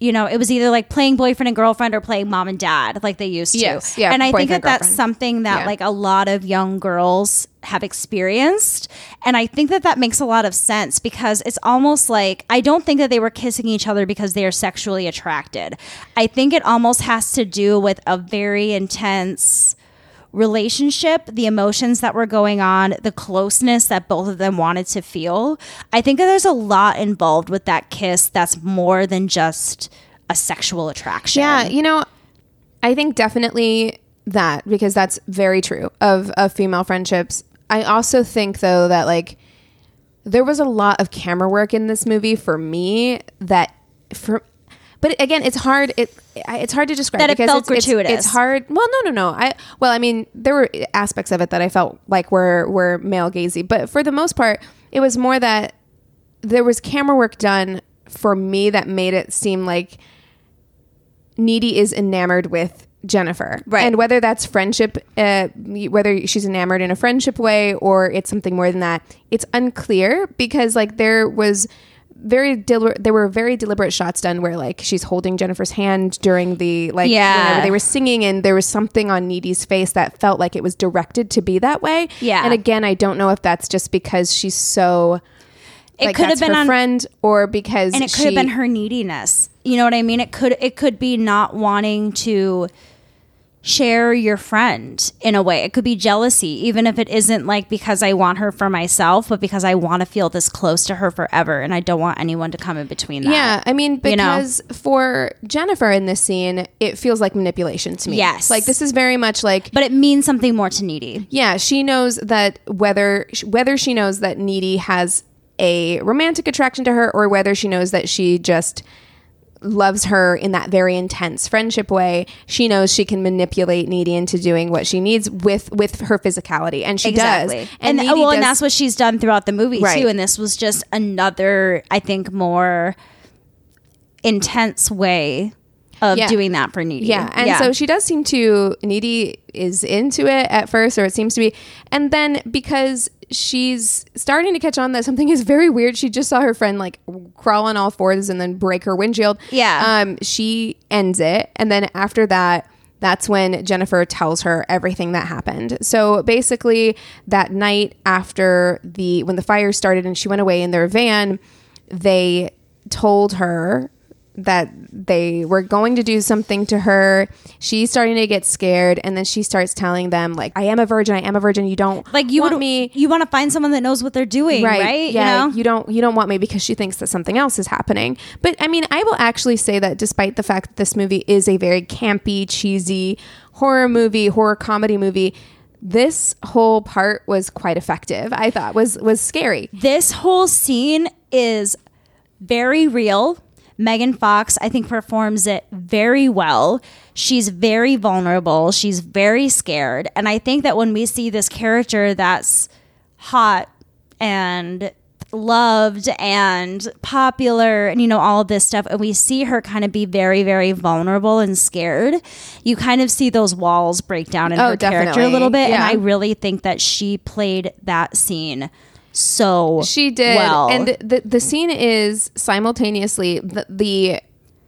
D: you know it was either like playing boyfriend and girlfriend or playing mom and dad like they used to.
C: Yes, yeah,
D: and i think that that's something that
C: Yeah.
D: like a lot of young girls have experienced. And i think that that makes a lot of sense because it's almost like i don't think that they were kissing each other because they are sexually attracted. I think it almost has to do with a very intense relationship, the emotions that were going on, the closeness that both of them wanted to feel. I think that there's a lot involved with that kiss that's more than just a sexual attraction.
C: Yeah, you know, I think definitely that because that's very true of of female friendships. I also think though that like there was a lot of camera work in this movie for me that for but again it's hard it it's hard to describe
D: That it felt
C: it's, it's-
D: gratuitous.
C: It's, hard well no no no I well I mean there were aspects of it that I felt like were were male gazy but for the most part it was more that there was camera work done for me that made it seem like Needy is enamored with Jennifer.
D: Right.
C: And whether that's friendship, uh, whether she's enamored in a friendship way or it's something more than that, it's unclear because like there was very del- there were very deliberate shots done where like she's holding Jennifer's hand during the like
D: Yeah.
C: they were singing and there was something on Needy's face that felt like it was directed to be that way.
D: Yeah.
C: And again, I don't know if that's just because she's so
D: it
C: like
D: could have been
C: her
D: on
C: friend or because
D: and it could
C: she,
D: have been her neediness. You know what I mean? It could it could be not wanting to share your friend in a way. It could be jealousy, even if it isn't like because I want her for myself, but because I want to feel this close to her forever and I don't want anyone to come in between that.
C: Yeah, I mean,
D: You know?
C: because for Jennifer in this scene, it feels like manipulation to me.
D: Yes.
C: like this is very much like.
D: But it means something more to needy.
C: Yeah, she knows that whether whether she knows that Needy has a romantic attraction to her, or whether she knows that she just loves her in that very intense friendship way, she knows she can manipulate Needy into doing what she needs with with her physicality, and she does.
D: And,
C: And, Needy oh,
D: well, and that's what she's done throughout the movie
C: Right.
D: too. And this was just another, I think, more intense way of
C: Yeah.
D: doing that for Needy.
C: Yeah, and so she does seem to Needy is into it at first, or it seems to be, and then because she's starting to catch on that something is very weird. She just saw her friend like crawl on all fours and then break her windshield.
D: Yeah.
C: um, she ends it, and then after that. That's when Jennifer tells her everything that happened. So basically, that night after the when the fire started and she went away in their van, they told her that they were going to do something to her. She's starting to get scared, and then she starts telling them like, "I am a virgin. I am a virgin. You don't
D: like you
C: want me."
D: you want to find someone that knows what they're doing, right?
C: Yeah,
D: You know?
C: you don't you don't want me because she thinks that something else is happening. But I mean, I will actually say that despite the fact that this movie is a very campy, cheesy horror movie, horror comedy movie, this whole part was quite effective. I thought was was scary.
D: this whole scene is very real. Megan Fox, I think, performs it very well. She's very vulnerable. She's very scared. And I think that when we see this character that's hot and loved and popular and you know all of this stuff and we see her kind of be very very vulnerable and scared you kind of see those walls break down in
C: Oh,
D: her character a little bit and i really think that she played that scene so
C: She did,
D: well.
C: and the the scene is simultaneously the, the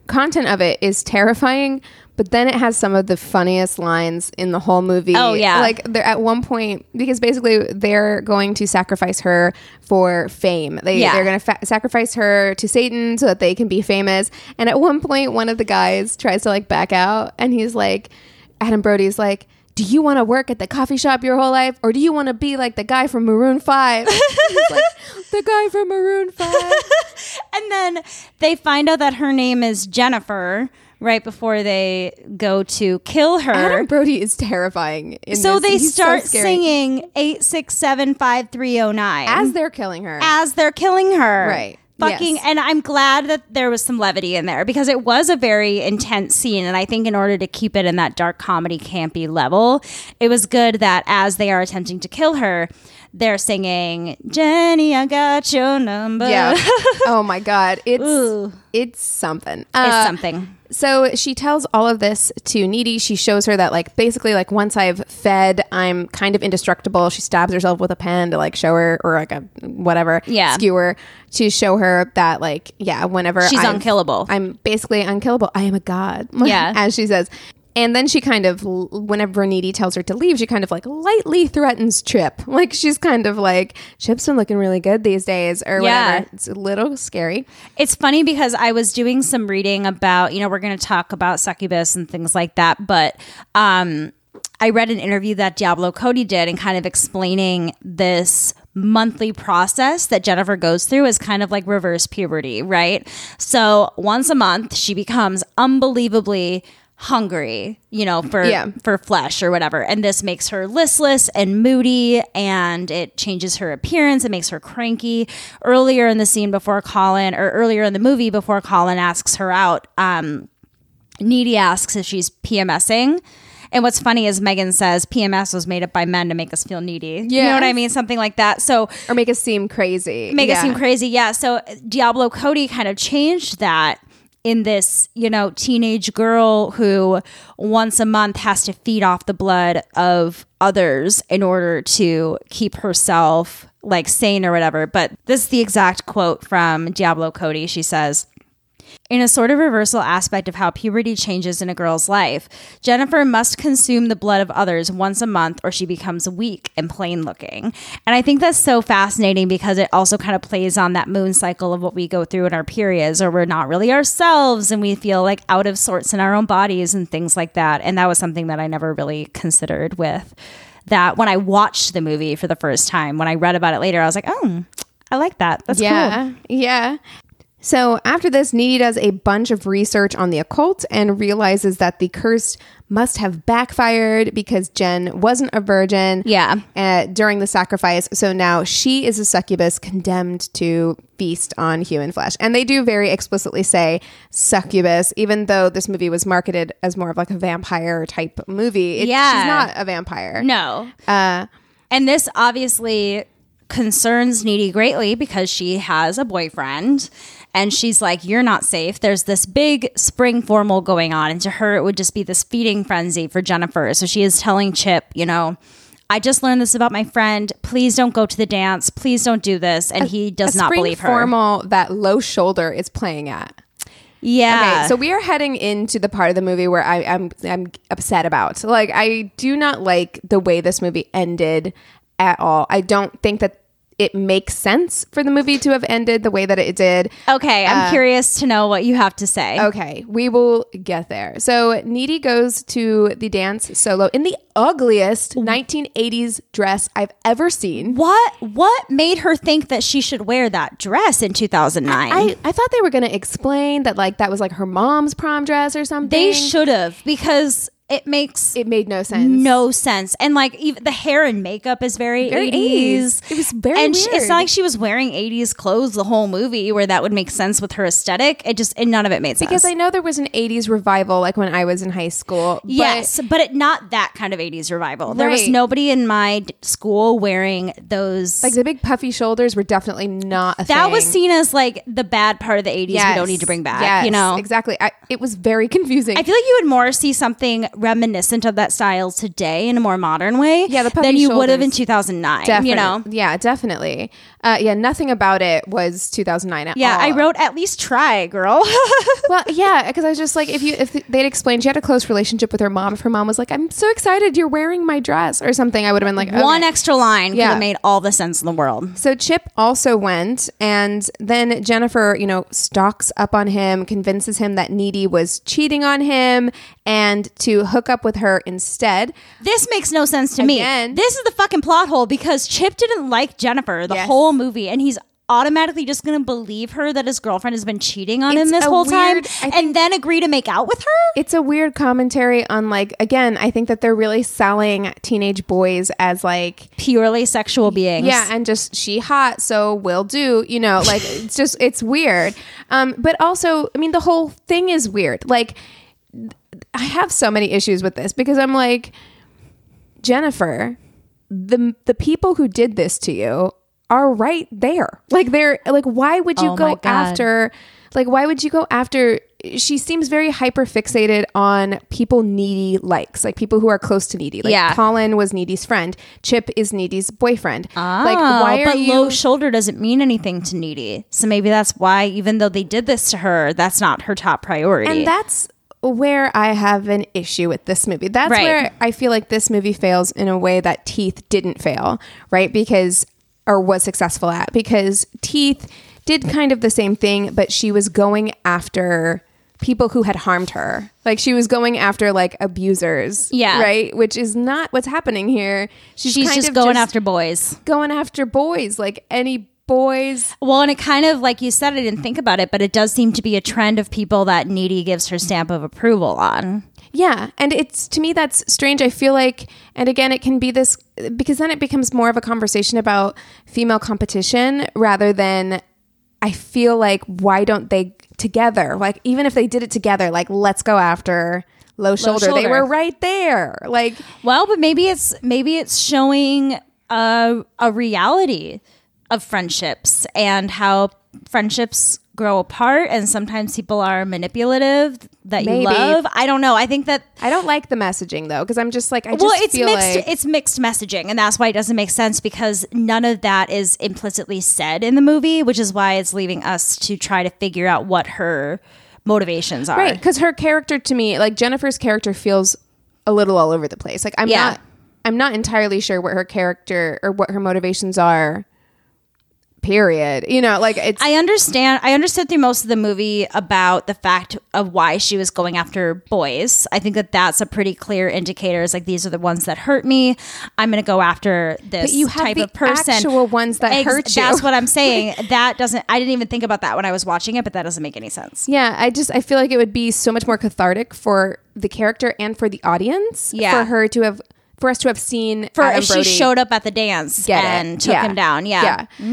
C: content of it is terrifying, but then it has some of the funniest lines in the whole movie.
D: Oh, yeah.
C: like they're at one point because basically they're going to sacrifice her for fame. They
D: Yeah.
C: they're going to fa- sacrifice her to Satan so that they can be famous. And at one point, one of the guys tries to like back out, and he's like, Adam Brody's like. Do you want to work at the coffee shop your whole life, or do you want to be like the guy from Maroon Five? (laughs) Like, the guy from Maroon Five. (laughs)
D: and then they find out that her name is jennifer right before they go to kill her
C: Adam Brody is terrifying. in
D: so
C: this.
D: they
C: He's
D: start
C: scary.
D: singing 8675309
C: as they're killing her.
D: as they're killing her.
C: Right.
D: Fucking,
C: Yes.
D: and I'm glad that there was some levity in there because it was a very intense scene. And I think in order to keep it in that dark comedy, campy level, it was good that as they are attempting to kill her, they're singing, Jenny, I got your number.
C: yeah. (laughs) oh my god, it's
D: Ooh.
C: it's something.
D: It's
C: Uh,
D: something.
C: So she tells all of this to Needy. She shows her that, like, basically, like, once I've fed, I'm kind of indestructible. She stabs herself with a pen to, like, show her, or like a whatever
D: Yeah.
C: skewer to show her that, like, yeah, whenever
D: She's
C: I've-
D: unkillable.
C: I'm basically unkillable. I am a god. (laughs)
D: Yeah.
C: as she says. And then she kind of, whenever Needy tells her to leave, she kind of like lightly threatens Chip. (laughs) Like she's kind of like, Chip's been looking really good these days, or
D: Yeah.
C: whatever. It's a little scary.
D: It's funny because I was doing some reading about, you know, we're going to talk about succubus and things like that, but um, I read an interview that Diablo Cody did and kind of explaining this monthly process that Jennifer goes through is kind of like reverse puberty, right? So once a month, she becomes unbelievably hungry, you know, for
C: Yeah.
D: for flesh or whatever. And this makes her listless and moody and it changes her appearance. It makes her cranky. Earlier in the scene before Colin or earlier in the movie before Colin asks her out, um, Needy asks if she's PMSing. And what's funny is Megan says PMS was made up by men to make us feel needy. You know what I mean? Something like that. So
C: Or make us seem crazy.
D: make
C: Yeah.
D: it seem crazy. Yeah. So Diablo Cody kind of changed that in this, you know, teenage girl who once a month has to feed off the blood of others in order to keep herself like sane or whatever. But this is the exact quote from Diablo Cody. She says, in a sort of reversal aspect of how puberty changes in a girl's life, Jennifer must consume the blood of others once a month or she becomes weak and plain looking. And I think that's so fascinating because it also kind of plays on that moon cycle of what we go through in our periods, or we're not really ourselves and we feel like out of sorts in our own bodies and things like that. And that was something that I never really considered with that when I watched the movie for the first time. When I read about it later, I was like, oh, I like that. That's cool.
C: yeah, yeah. So after this, Needy does a bunch of research on the occult and realizes that the curse must have backfired because Jen wasn't a virgin.
D: Yeah.
C: uh, during the sacrifice. So now she is a succubus condemned to feast on human flesh. And they do very explicitly say succubus, even though this movie was marketed as more of like a vampire type movie. It-
D: Yeah.
C: She's not a vampire.
D: No.
C: Uh,
D: And this obviously concerns Needy greatly because she has a boyfriend and she's like, "You're not safe." There's this big spring formal going on, and to her, it would just be this feeding frenzy for Jennifer. So she is telling Chip, you know. I just learned this about my friend. Please don't go to the dance. Please don't do this. And he does
C: a
D: not believe her.
C: formal that low shoulder is playing at.
D: Yeah.
C: Okay, so we are heading into the part of the movie where I, am I'm, I'm upset about. Like, I do not like the way this movie ended at all. I don't think that it makes sense for the movie to have ended the way that it did.
D: okay, I'm uh, curious to know what you have to say.
C: Okay, we will get there. So Needy goes to the dance solo in the ugliest mm-hmm. 1980s dress I've ever seen.
D: What what made her think that she should wear that dress in 2009?
C: I, I thought they were going to explain that like that was like her mom's prom dress or something.
D: they should have because it makes
C: It made no sense.
D: no sense. And like even the hair and makeup is very,
C: Very
D: 80s.
C: 80s. It was very
D: and sh- it's not like she was wearing 80s clothes the whole movie where that would make sense with her aesthetic. It just and none of it made sense.
C: Because I know there was an 80s revival like when I was in high school. but-
D: Yes, but it, not that kind of 80s revival. There was nobody in my d- school wearing those.
C: like the big puffy shoulders were definitely not a
D: that
C: thing.
D: was seen as like the bad part of the 80s we don't need to bring back,
C: Yes,
D: you know?
C: Exactly. I, it was very (laughs) confusing.
D: I feel like you would more see something reminiscent of that style today in a more modern way
C: Yeah, the puffy
D: than you would have in 2009,
C: Definitely.
D: you know?
C: Yeah, definitely. Uh, yeah, nothing about it was 2009 at all.
D: Yeah,
C: all.
D: I wrote at least try, girl. (laughs)
C: Well, yeah, because I was just like, if you if they'd explained she had a close relationship with her mom, if her mom was like, "I'm so excited you're wearing my dress" or something, I would have been like,
D: One extra line could
C: Yeah.
D: have made all the sense in the world.
C: So Chip also went, and then Jennifer, you know, stalks up on him, convinces him that Needy was cheating on him, and to hook up with her instead.
D: This makes no sense to
C: Again.
D: me. This is the fucking plot hole because Chip didn't like Jennifer the
C: Yes.
D: whole movie, and he's automatically just going to believe her that his girlfriend has been cheating on him this whole
C: weird-
D: time, and then agree to make out with her.
C: It's a weird commentary on like again, I think that they're really selling teenage boys as like
D: Purely sexual beings.
C: yeah, and just she hot, so will do, you know, like it's just it's weird. Um, but also, I mean, the whole thing is weird. Like, I have so many issues with this because I'm like, Jennifer, the the people who did this to you are right there. Like they're like, why would you
D: Oh
C: go after? Like, why would you go after? She seems very hyper fixated on people needy likes, like people who are close to needy. Like
D: Yeah.
C: Colin was Needy's friend. Chip is Needy's boyfriend. like,
D: Oh,
C: why are
D: but
C: you?
D: low shoulder doesn't mean anything to Needy. So maybe that's why, even though they did this to her, that's not her top priority.
C: and that's where I have an issue with this movie. That's
D: Right.
C: where I feel like this movie fails in a way that Teeth didn't fail, right? Because or was successful at because Teeth did kind of the same thing, but she was going after people who had harmed her. Like she was going after like abusers.
D: Yeah.
C: Right? Which is not what's happening here. She's,
D: she's just going after boys.
C: going after boys, like any boys.
D: Well, and it kind of like you said, I didn't think about it, but it does seem to be a trend of people that Needy gives her stamp of approval on.
C: Yeah, and it's to me that's strange. I feel like, and again, it can be this because then it becomes more of a conversation about female competition rather than. I feel like why don't they together? Like even if they did it together, like let's go after low shoulder. They
D: shoulder.
C: were right there. Like
D: Well, but maybe it's maybe it's showing a a reality of friendships and how friendships grow apart and sometimes people are manipulative that
C: Maybe.
D: you love. I don't know. I think that
C: I don't like the messaging though because I'm just like I just
D: it's
C: feel
D: mixed.
C: like
D: it's mixed messaging, and that's why it doesn't make sense because none of that is implicitly said in the movie, which is why it's leaving us to try to figure out what her motivations are.
C: right because her character to me, like Jennifer's character, feels a little all over the place. Like I'm
D: Yeah.
C: not, I'm not entirely sure what her character or what her motivations are. Period. You know, like it's
D: I understand. I understood through most of the movie about the fact of why she was going after boys. I think that that's a pretty clear indicator. Is like these are the ones that hurt me. I'm going to go after this
C: But you have
D: type
C: the
D: of person.
C: actual ones that hurt you.
D: That's what I'm (laughs) saying. that doesn't. I didn't even think about that when I was watching it, but that doesn't make any sense.
C: Yeah, I just I feel like it would be so much more cathartic for the character and for the audience.
D: Yeah.
C: for her to have for us to have seen
D: For
C: Adam
D: if she showed up at the dance
C: get it.
D: and took
C: Yeah.
D: him down, yeah.
C: yeah.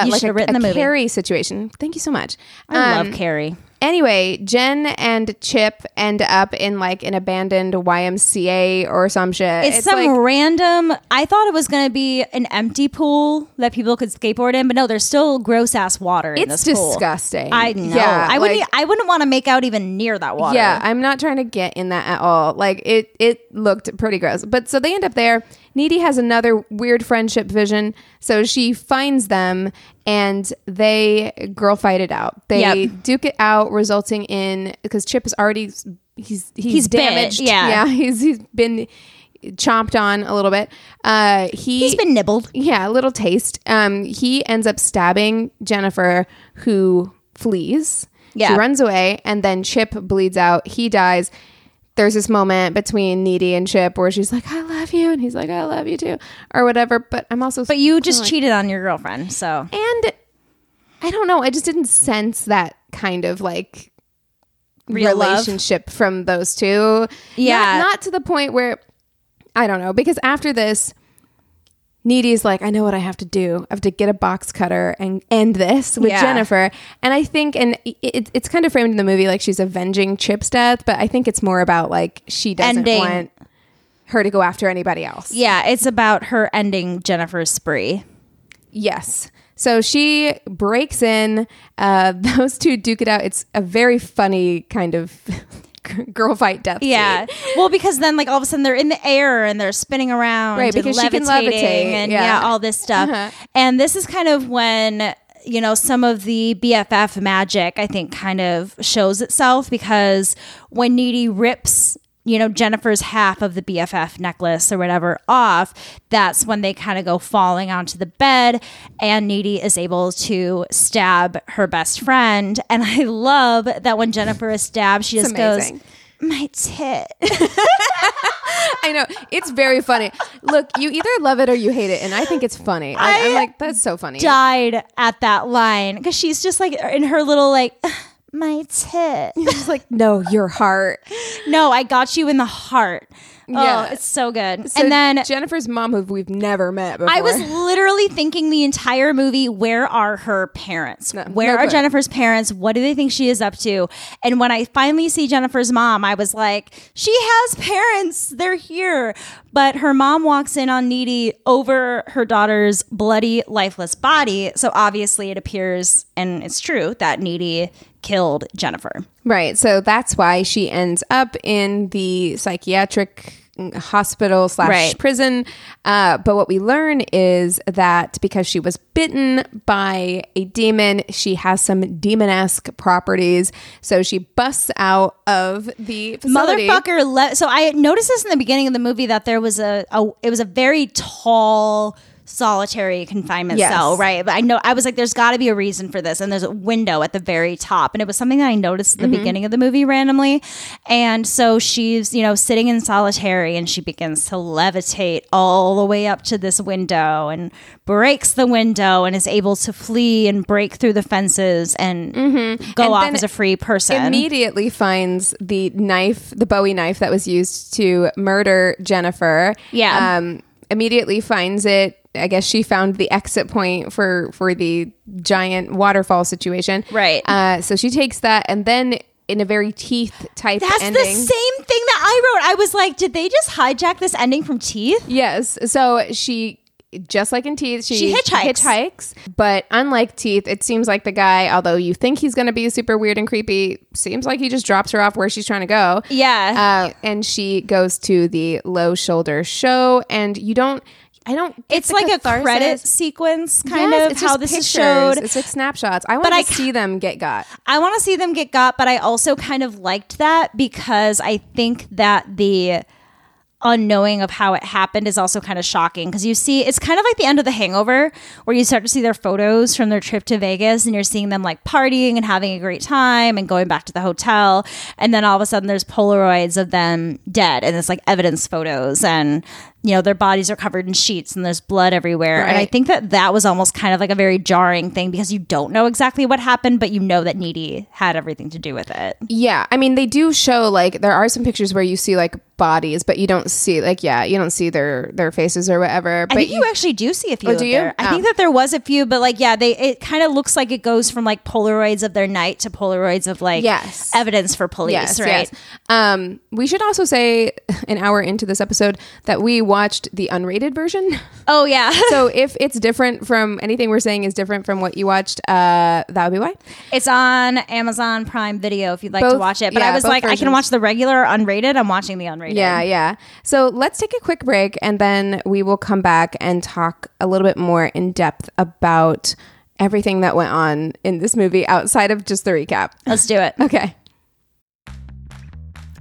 C: Uh,
D: you
C: like
D: should have written
C: a
D: the movie.
C: Carrie situation. Thank you so much.
D: I
C: Um,
D: love Carrie.
C: Anyway, Jen and Chip end up in like an abandoned YMCA or some shit.
D: It's, some
C: like,
D: random. I thought it was going to be an empty pool that people could skateboard in, but no, there's still gross ass water in
C: it's
D: this pool.
C: disgusting.
D: I know.
C: Yeah,
D: I wouldn't.
C: like-
D: I wouldn't want to make out even near that water.
C: Yeah, I'm not trying to get in that at all. Like it it looked pretty gross. But so they end up there. Needy has another weird friendship vision. So she finds them and they girl fight it out. They
D: Yep.
C: duke it out, resulting in because Chip is already he's he's,
D: He's bit,
C: damaged.
D: yeah.
C: Yeah, (laughs) he's he's been chomped on a little bit. Uh he
D: he's been nibbled.
C: yeah, a little taste. Um, he ends up stabbing Jennifer, who flees.
D: Yeah.
C: She runs away, and then Chip bleeds out. He dies. There's this moment between Needy and Chip where she's like, "I love you," and he's like, "I love you too," or whatever. But I'm also,
D: But you just cheated on your girlfriend, so
C: and I don't know. I just didn't sense that kind of like
D: Real love?
C: relationship from those two.
D: Yeah.
C: not, not to the point where I don't know because after this. Needy's like, I know what I have to do. I have to get a box cutter and end this with
D: Yeah.
C: Jennifer. And I think, and it, it's kind of framed in the movie like she's avenging Chip's death, but I think it's more about like she doesn't
D: Ending.
C: want her to go after anybody else.
D: yeah, it's about her ending Jennifer's spree.
C: Yes. So she breaks in. Uh, (laughs) those two duke it out. It's a very funny kind of (laughs) (laughs) girl fight death.
D: Yeah. Well, because then like all of a sudden they're in the air and they're spinning around,
C: Right, because she can levitate,
D: and
C: yeah.
D: yeah. all this stuff.
C: Uh-huh.
D: And this is kind of when you know some of the BFF magic I think kind of shows itself because when Needy rips you know Jennifer's half of the BFF necklace or whatever off, that's when they kind of go falling onto the bed, and Needy is able to stab her best friend. And I love that when Jennifer is stabbed, she
C: It's
D: just goes, "My tit." (laughs)
C: I know. It's very funny. Look, you either love it or you hate it. And I think it's funny. I, I'm like, that's so funny.
D: died at that line because she's just like in her little like my tit. (laughs)
C: It's like, no, your heart. (laughs)
D: no, I got you in the heart.
C: Oh, yeah.
D: Oh, it's so good.
C: So
D: and then
C: Jennifer's mom, who we've never met before.
D: I was literally thinking the entire movie, where are her parents?
C: No,
D: where
C: no
D: are
C: clue.
D: Jennifer's parents? What do they think she is up to? And when I finally see Jennifer's mom, I was like, she has parents. They're here. But her mom walks in on Needy over her daughter's bloody, lifeless body. So obviously it appears, and it's true, that Needy killed Jennifer.
C: Right. So that's why she ends up in the psychiatric hospital slash
D: Right.
C: prison. Uh, but what we learn is that because she was bitten by a demon, she has some demonesque properties. So she busts out of the facility.
D: Motherfucker. Le- so I noticed this in the beginning of the movie that there was a, a it was a very tall solitary confinement
C: Yes.
D: cell, right? But I know I was like, there's got to be a reason for this, and there's a window at the very top, and it was something that I noticed at the beginning of the movie randomly, and so she's you know sitting in solitary, and she begins to levitate all the way up to this window, and breaks the window, and is able to flee and break through the fences and go
C: And
D: off as a free person.
C: immediately finds the knife, the Bowie knife that was used to murder Jennifer.
D: Yeah.
C: Um, immediately finds it. I guess she found the exit point for for the giant waterfall situation.
D: Right.
C: Uh, so she takes that, and then in a very teeth type
D: That's
C: ending.
D: the same thing that I wrote. I was like, did they just hijack this ending from Teeth?
C: Yes. So she, just like in Teeth, she,
D: She hitchhikes.
C: hitchhikes. But unlike Teeth, it seems like the guy, although you think he's going to be super weird and creepy, seems like he just drops her off where she's trying to go.
D: Yeah.
C: Uh, and she goes to the low shoulder show, and you don't. I don't.
D: it's like a
C: catharsis.
D: credit sequence, kind
C: Yes,
D: of
C: it's
D: how this is
C: pictures.
D: showed.
C: It's like snapshots. I want to
D: I
C: see them get got.
D: I want to see them get got, but I also kind of liked that because I think that the unknowing of how it happened is also kind of shocking because you see it's kind of like the end of the hangover where you start to see their photos from their trip to Vegas and you're seeing them like partying and having a great time and going back to the hotel and then all of a sudden there's polaroids of them dead and it's like evidence photos and you know their bodies are covered in sheets and there's blood everywhere and i think that that was almost kind of like a very jarring thing because you don't know exactly what happened but you know that needy had everything to do with it
C: Yeah, I mean they do show like there are some pictures where you see like bodies, but you don't see like yeah, you don't see their their faces or whatever.
D: I
C: But
D: think you, actually do see a few.
C: Oh, do you?
D: there. I
C: Oh.
D: think that there was a few, but like, yeah, they it kind of looks like it goes from like Polaroids of their night to Polaroids of like
C: Yes.
D: evidence for police,
C: yes,
D: right?
C: yes. Um, we should also say (laughs) an hour into this episode that we watched the unrated version. (laughs)
D: Oh yeah, (laughs)
C: so if it's different from anything we're saying is different from what you watched, uh, that would be why.
D: it's on Amazon Prime Video if you'd like to watch it. But I was
C: both
D: like, I can watch the regular unrated. I'm watching the unrated.
C: Yeah, yeah. So let's take a quick break and then we will come back and talk a little bit more in depth about everything that went on in this movie outside of just the recap.
D: let's do it. (laughs)
C: Okay.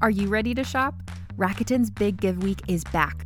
A: Are you ready to shop? Rakuten's Big Give Week is back.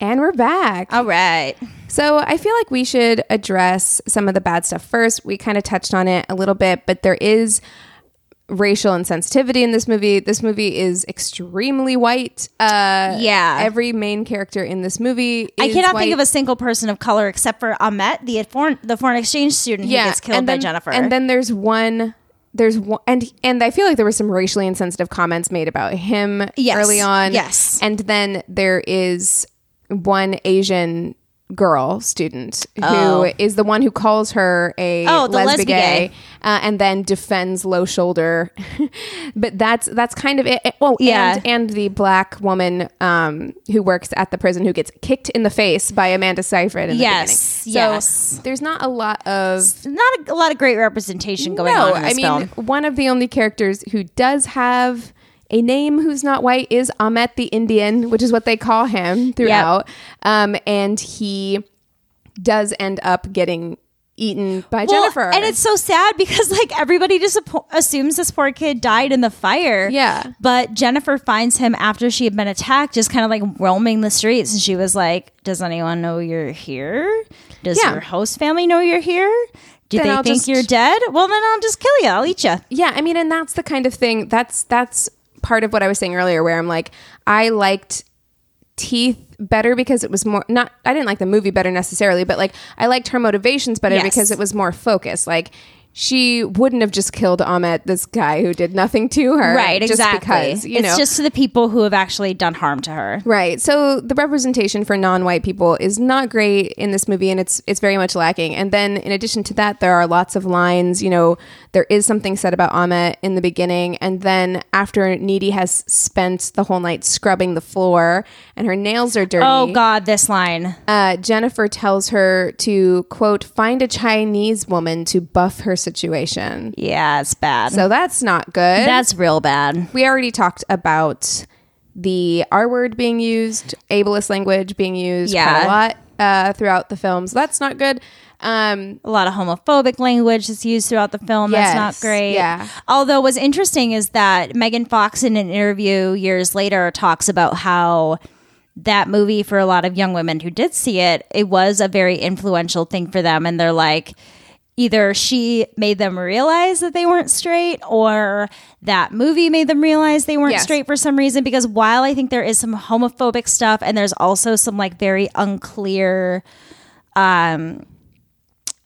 C: And we're back.
D: All right.
C: So I feel like we should address some of the bad stuff first. We kind of touched on it a little bit, but there is racial insensitivity in this movie. This movie is extremely white. Uh,
D: Yeah.
C: Every main character in this movie
D: I cannot
C: white.
D: think of a single person of color except for Ahmet, the foreign the foreign exchange student who gets killed
C: and
D: by
C: then,
D: Jennifer.
C: And then there's one. There's one, and and I feel like there were some racially insensitive comments made about him
D: Yes,
C: early on.
D: yes.
C: and then there is one Asian girl student who is
D: Oh.
C: the one who calls her a
D: Oh,
C: lesbian
D: lesbi
C: gay,
D: gay.
C: uh, and then defends low shoulder. (laughs) but that's that's kind of it. Oh,
D: Yeah.
C: and and the black woman um, who works at the prison who gets kicked in the face by Amanda Seyfried in
D: Yes,
C: the beginning. So
D: yes.
C: there's not a lot of
D: not a, a lot of great representation going
C: no,
D: on
C: I mean,
D: film.
C: one of the only characters who does have a name who's not white is Ahmet the Indian, which is what they call him throughout. Um, and he does end up getting eaten by
D: Well,
C: Jennifer.
D: and it's so sad because like everybody just assumes this poor kid died in the fire.
C: Yeah.
D: But Jennifer finds him after she had been attacked, just kind of like roaming the streets, and she was like, "Does anyone know you're here? Does
C: Yeah.
D: your host family know you're here? Do
C: Then
D: they
C: I'll
D: think
C: just-
D: you're dead? Well, then I'll just kill you. I'll eat you."
C: yeah, I mean, and that's the kind of thing that's that's part of what I was saying earlier, where I'm like, I liked teeth better because it was more not I didn't like the movie better necessarily, but like I liked her motivations better
D: Yes.
C: because it was more focused. Like she wouldn't have just killed Ahmet, this guy who did nothing to her,
D: Right,
C: just
D: exactly.
C: because you
D: it's
C: know.
D: just to the people who have actually done harm to her.
C: Right. So the representation for non-white people is not great in this movie and it's it's very much lacking. And then in addition to that there are lots of lines, you know, there is something said about Ahmet in the beginning and then after Needy has spent the whole night scrubbing the floor and her nails are dirty.
D: Oh God, this line.
C: Uh, Jennifer tells her to quote find a Chinese woman to buff her situation.
D: Yeah, it's bad.
C: So that's not good.
D: That's real bad.
C: we already talked about the R word being used, ableist language being used
D: Yeah.
C: a lot uh, throughout the films. So that's not good. Um,
D: a lot of homophobic language is used throughout the film.
C: Yes,
D: That's not great.
C: yeah.
D: Although what's interesting is that Megan Fox in an interview years later talks about how that movie for a lot of young women who did see it, it was a very influential thing for them and they're like either she made them realize that they weren't straight or that movie made them realize they weren't
C: Yes.
D: straight for some reason because while I think there is some homophobic stuff and there's also some like very unclear um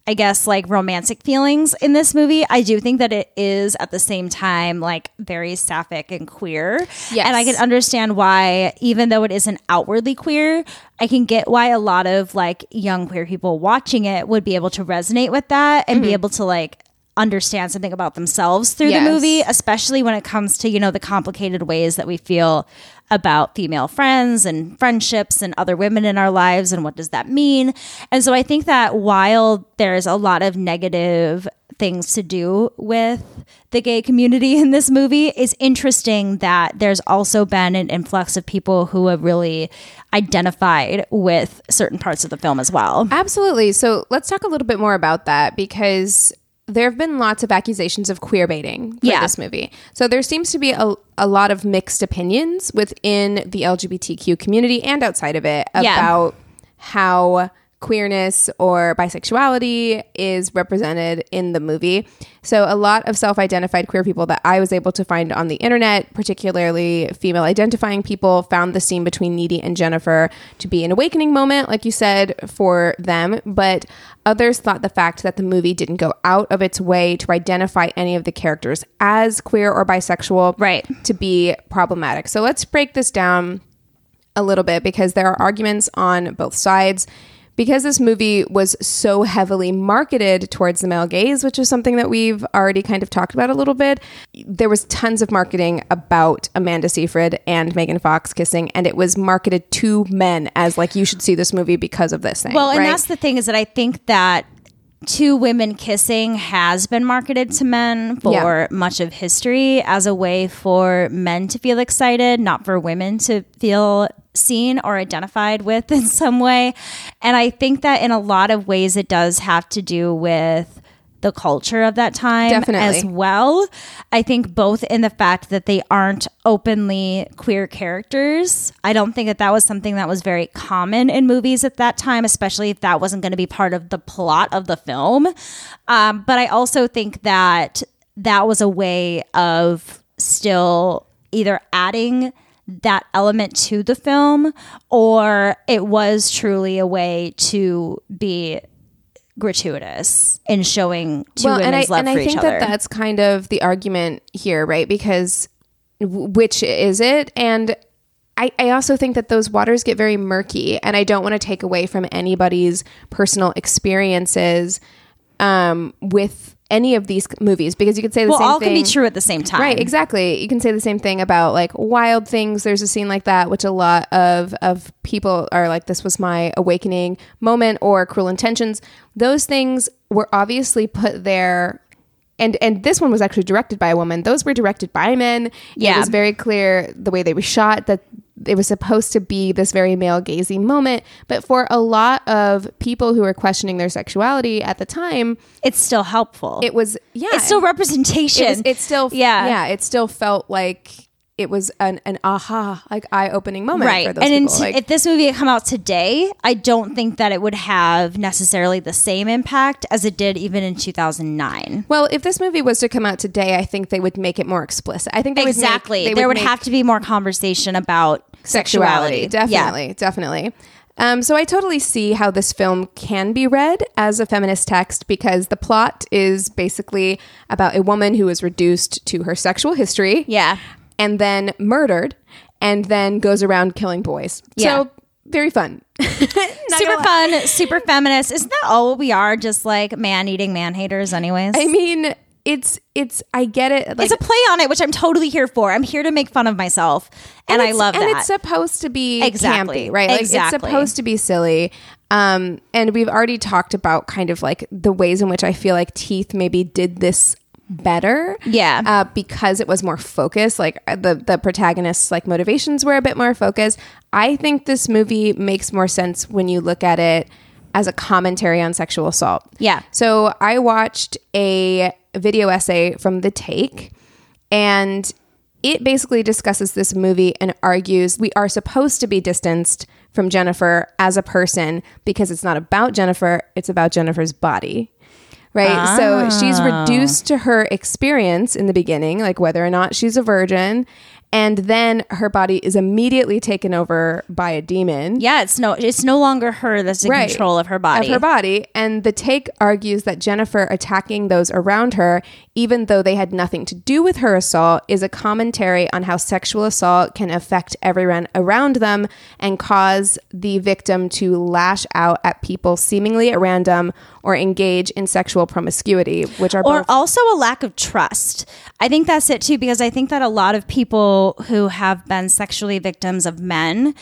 D: I guess like romantic feelings in this movie. I do think that it is at the same time like very sapphic and queer.
C: Yes.
D: And I can understand why, even though it isn't outwardly queer, I can get why a lot of like young queer people watching it would be able to resonate with that and be mm-hmm. able to like understand something about themselves through
C: Yes.
D: the movie, especially when it comes to, you know, the complicated ways that we feel about female friends and friendships and other women in our lives and what does that mean. And so I think that while there's a lot of negative things to do with the gay community in this movie, it's interesting that there's also been an influx of people who have really identified with certain parts of the film as well.
C: Absolutely. So let's talk a little bit more about that because there have been lots of accusations of queer baiting for
D: Yeah.
C: this movie. So there seems to be a, a lot of mixed opinions within the LGBTQ community and outside of it
D: Yeah.
C: about how queerness or bisexuality is represented in the movie. So a lot of self-identified queer people that I was able to find on the internet, particularly female identifying people, found the scene between Needy and Jennifer to be an awakening moment, like you said, for them. But others thought the fact that the movie didn't go out of its way to identify any of the characters as queer or bisexual
D: Right.
C: to be problematic. So let's break this down a little bit because there are arguments on both sides. Because this movie was so heavily marketed towards the male gaze, which is something that we've already kind of talked about a little bit, there was tons of marketing about Amanda Seyfried and Megan Fox kissing, and it was marketed to men as like you should see this movie because of this thing.
D: Well, and
C: right?
D: that's the thing is that I think that two women kissing has been marketed to men for
C: Yeah.
D: much of history as a way for men to feel excited, not for women to feel seen or identified with (laughs) in some way. And I think that in a lot of ways it does have to do with the culture of that time
C: Definitely.
D: as well. I think both in the fact that they aren't openly queer characters. I don't think that that was something that was very common in movies at that time, especially if that wasn't going to be part of the plot of the film. Um, but I also think that that was a way of still either adding that element to the film or it was truly a way to be gratuitous in showing two
C: and
D: women's
C: I,
D: love
C: and
D: for
C: I
D: each
C: think
D: other.
C: that that's kind of the argument here, right? Because w- which is it? And I, I also think that those waters get very murky, and I don't want to take away from anybody's personal experiences um, with any of these movies because you could say the same thing.
D: well,
C: same
D: all
C: thing.
D: can be true at the same time.
C: Right, exactly. You can say the same thing about like wild things. There's a scene like that, which a lot of of people are like, "This was my awakening moment," or "Cruel Intentions." Those things were obviously put there, and and this one was actually directed by a woman. Those were directed by men.
D: Yeah.
C: it was very clear the way they were shot that it was supposed to be this very male gazing moment. But for a lot of people who were questioning their sexuality at the time,
D: It's still helpful.
C: it was yeah,
D: it's still representation.
C: it, was, it still
D: Yeah.
C: yeah it still felt like it was an, an aha like eye-opening moment
D: right.
C: for those
D: And in
C: like,
D: if this movie had come out today, I don't think that it would have necessarily the same impact as it did even in 2009.
C: well if this movie was to come out today i think they would make it more explicit i think they
D: Exactly.
C: would make, they
D: there would
C: make
D: have to be more conversation about
C: sexuality
D: sexuality.
C: definitely definitely um, so I totally see how this film can be read as a feminist text because the plot is basically about a woman who is reduced to her sexual history.
D: Yeah.
C: And then murdered and then goes around killing boys.
D: Yeah.
C: So very fun. (laughs)
D: Super fun, super feminist. Isn't that all we are? Just like man eating man haters, anyways.
C: I mean, it's it's I get it. Like,
D: it's a play on it, which I'm totally here for. I'm here to make fun of myself, and, I
C: it's-
D: love
C: and
D: that.
C: it's supposed to be
D: Exactly.
C: campy, right? Like
D: Exactly.
C: it's supposed to be silly. Um, and we've already talked about kind of like the ways in which I feel like Teeth maybe did this better.
D: Yeah.
C: Uh, because it was more focused. Like uh, the the protagonists' like motivations were a bit more focused. I think this movie makes more sense when you look at it as a commentary on sexual assault.
D: Yeah.
C: So I watched a video essay from The Take, and it basically discusses this movie and argues we are supposed to be distanced from Jennifer as a person because it's not about Jennifer, it's about Jennifer's body. Right? So she's
D: Ah.
C: reduced to her experience in the beginning, like whether or not she's a virgin, and then her body is immediately taken over by a demon.
D: Yeah, it's no it's no longer her that's in
C: Right.
D: control of her body.
C: Of her body. And the take argues that Jennifer attacking those around her, even though they had nothing to do with her assault, is a commentary on how sexual assault can affect everyone around them and cause the victim to lash out at people seemingly at random or engage in sexual promiscuity, which are
D: or
C: both
D: also a lack of trust. I think that's it too, because I think that a lot of people who have been sexually victims of men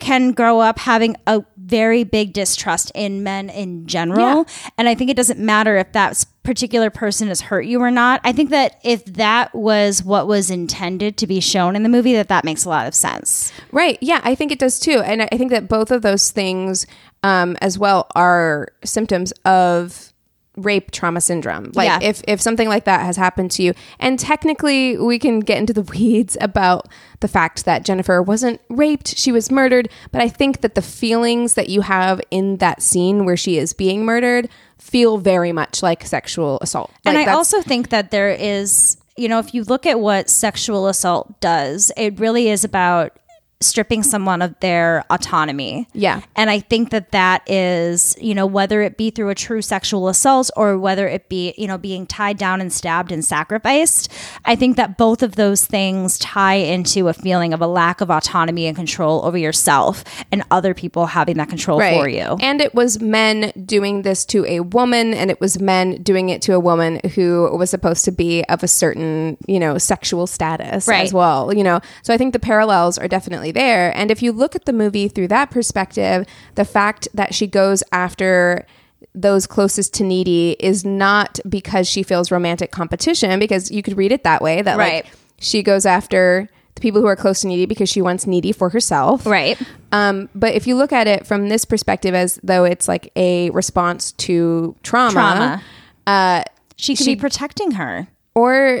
D: can grow up having a very big distrust in men in general. And I think it doesn't matter if that particular person has hurt you or not. I think that if that was what was intended to be shown in the movie, that that makes a lot of sense.
C: Right. Yeah, I think it does too. And I I think that both of those things um, as well are symptoms of rape trauma syndrome. Like
D: Yeah.
C: if, if something like that has happened to you, and technically we can get into the (laughs) weeds about the fact that Jennifer wasn't raped, she was murdered. But I think that the feelings that you have in that scene where she is being murdered feel very much like sexual assault.
D: and I also think that there is, you know, if you look at what sexual assault does, it really is about stripping someone of their autonomy.
C: Yeah.
D: And I think that that is, you know, whether it be through a true sexual assault or whether it be, you know, being tied down and stabbed and sacrificed, I think that both of those things tie into a feeling of a lack of autonomy and control over yourself and other people having that control for you.
C: And it was men doing this to a woman, and it was men doing it to a woman who was supposed to be of a certain, you know, sexual status
D: Right.
C: as well, you know. So I think the parallels are definitely there. And if you look at the movie through that perspective, the fact that she goes after those closest to needy is not because she feels romantic competition, because you could read it that way that
D: Right.
C: like she goes after the people who are close to needy because she wants needy for herself.
D: Right.
C: Um, but if you look at it from this perspective, as though it's like a response to trauma,
D: Trauma.
C: Uh,
D: She could
C: She-
D: be protecting her.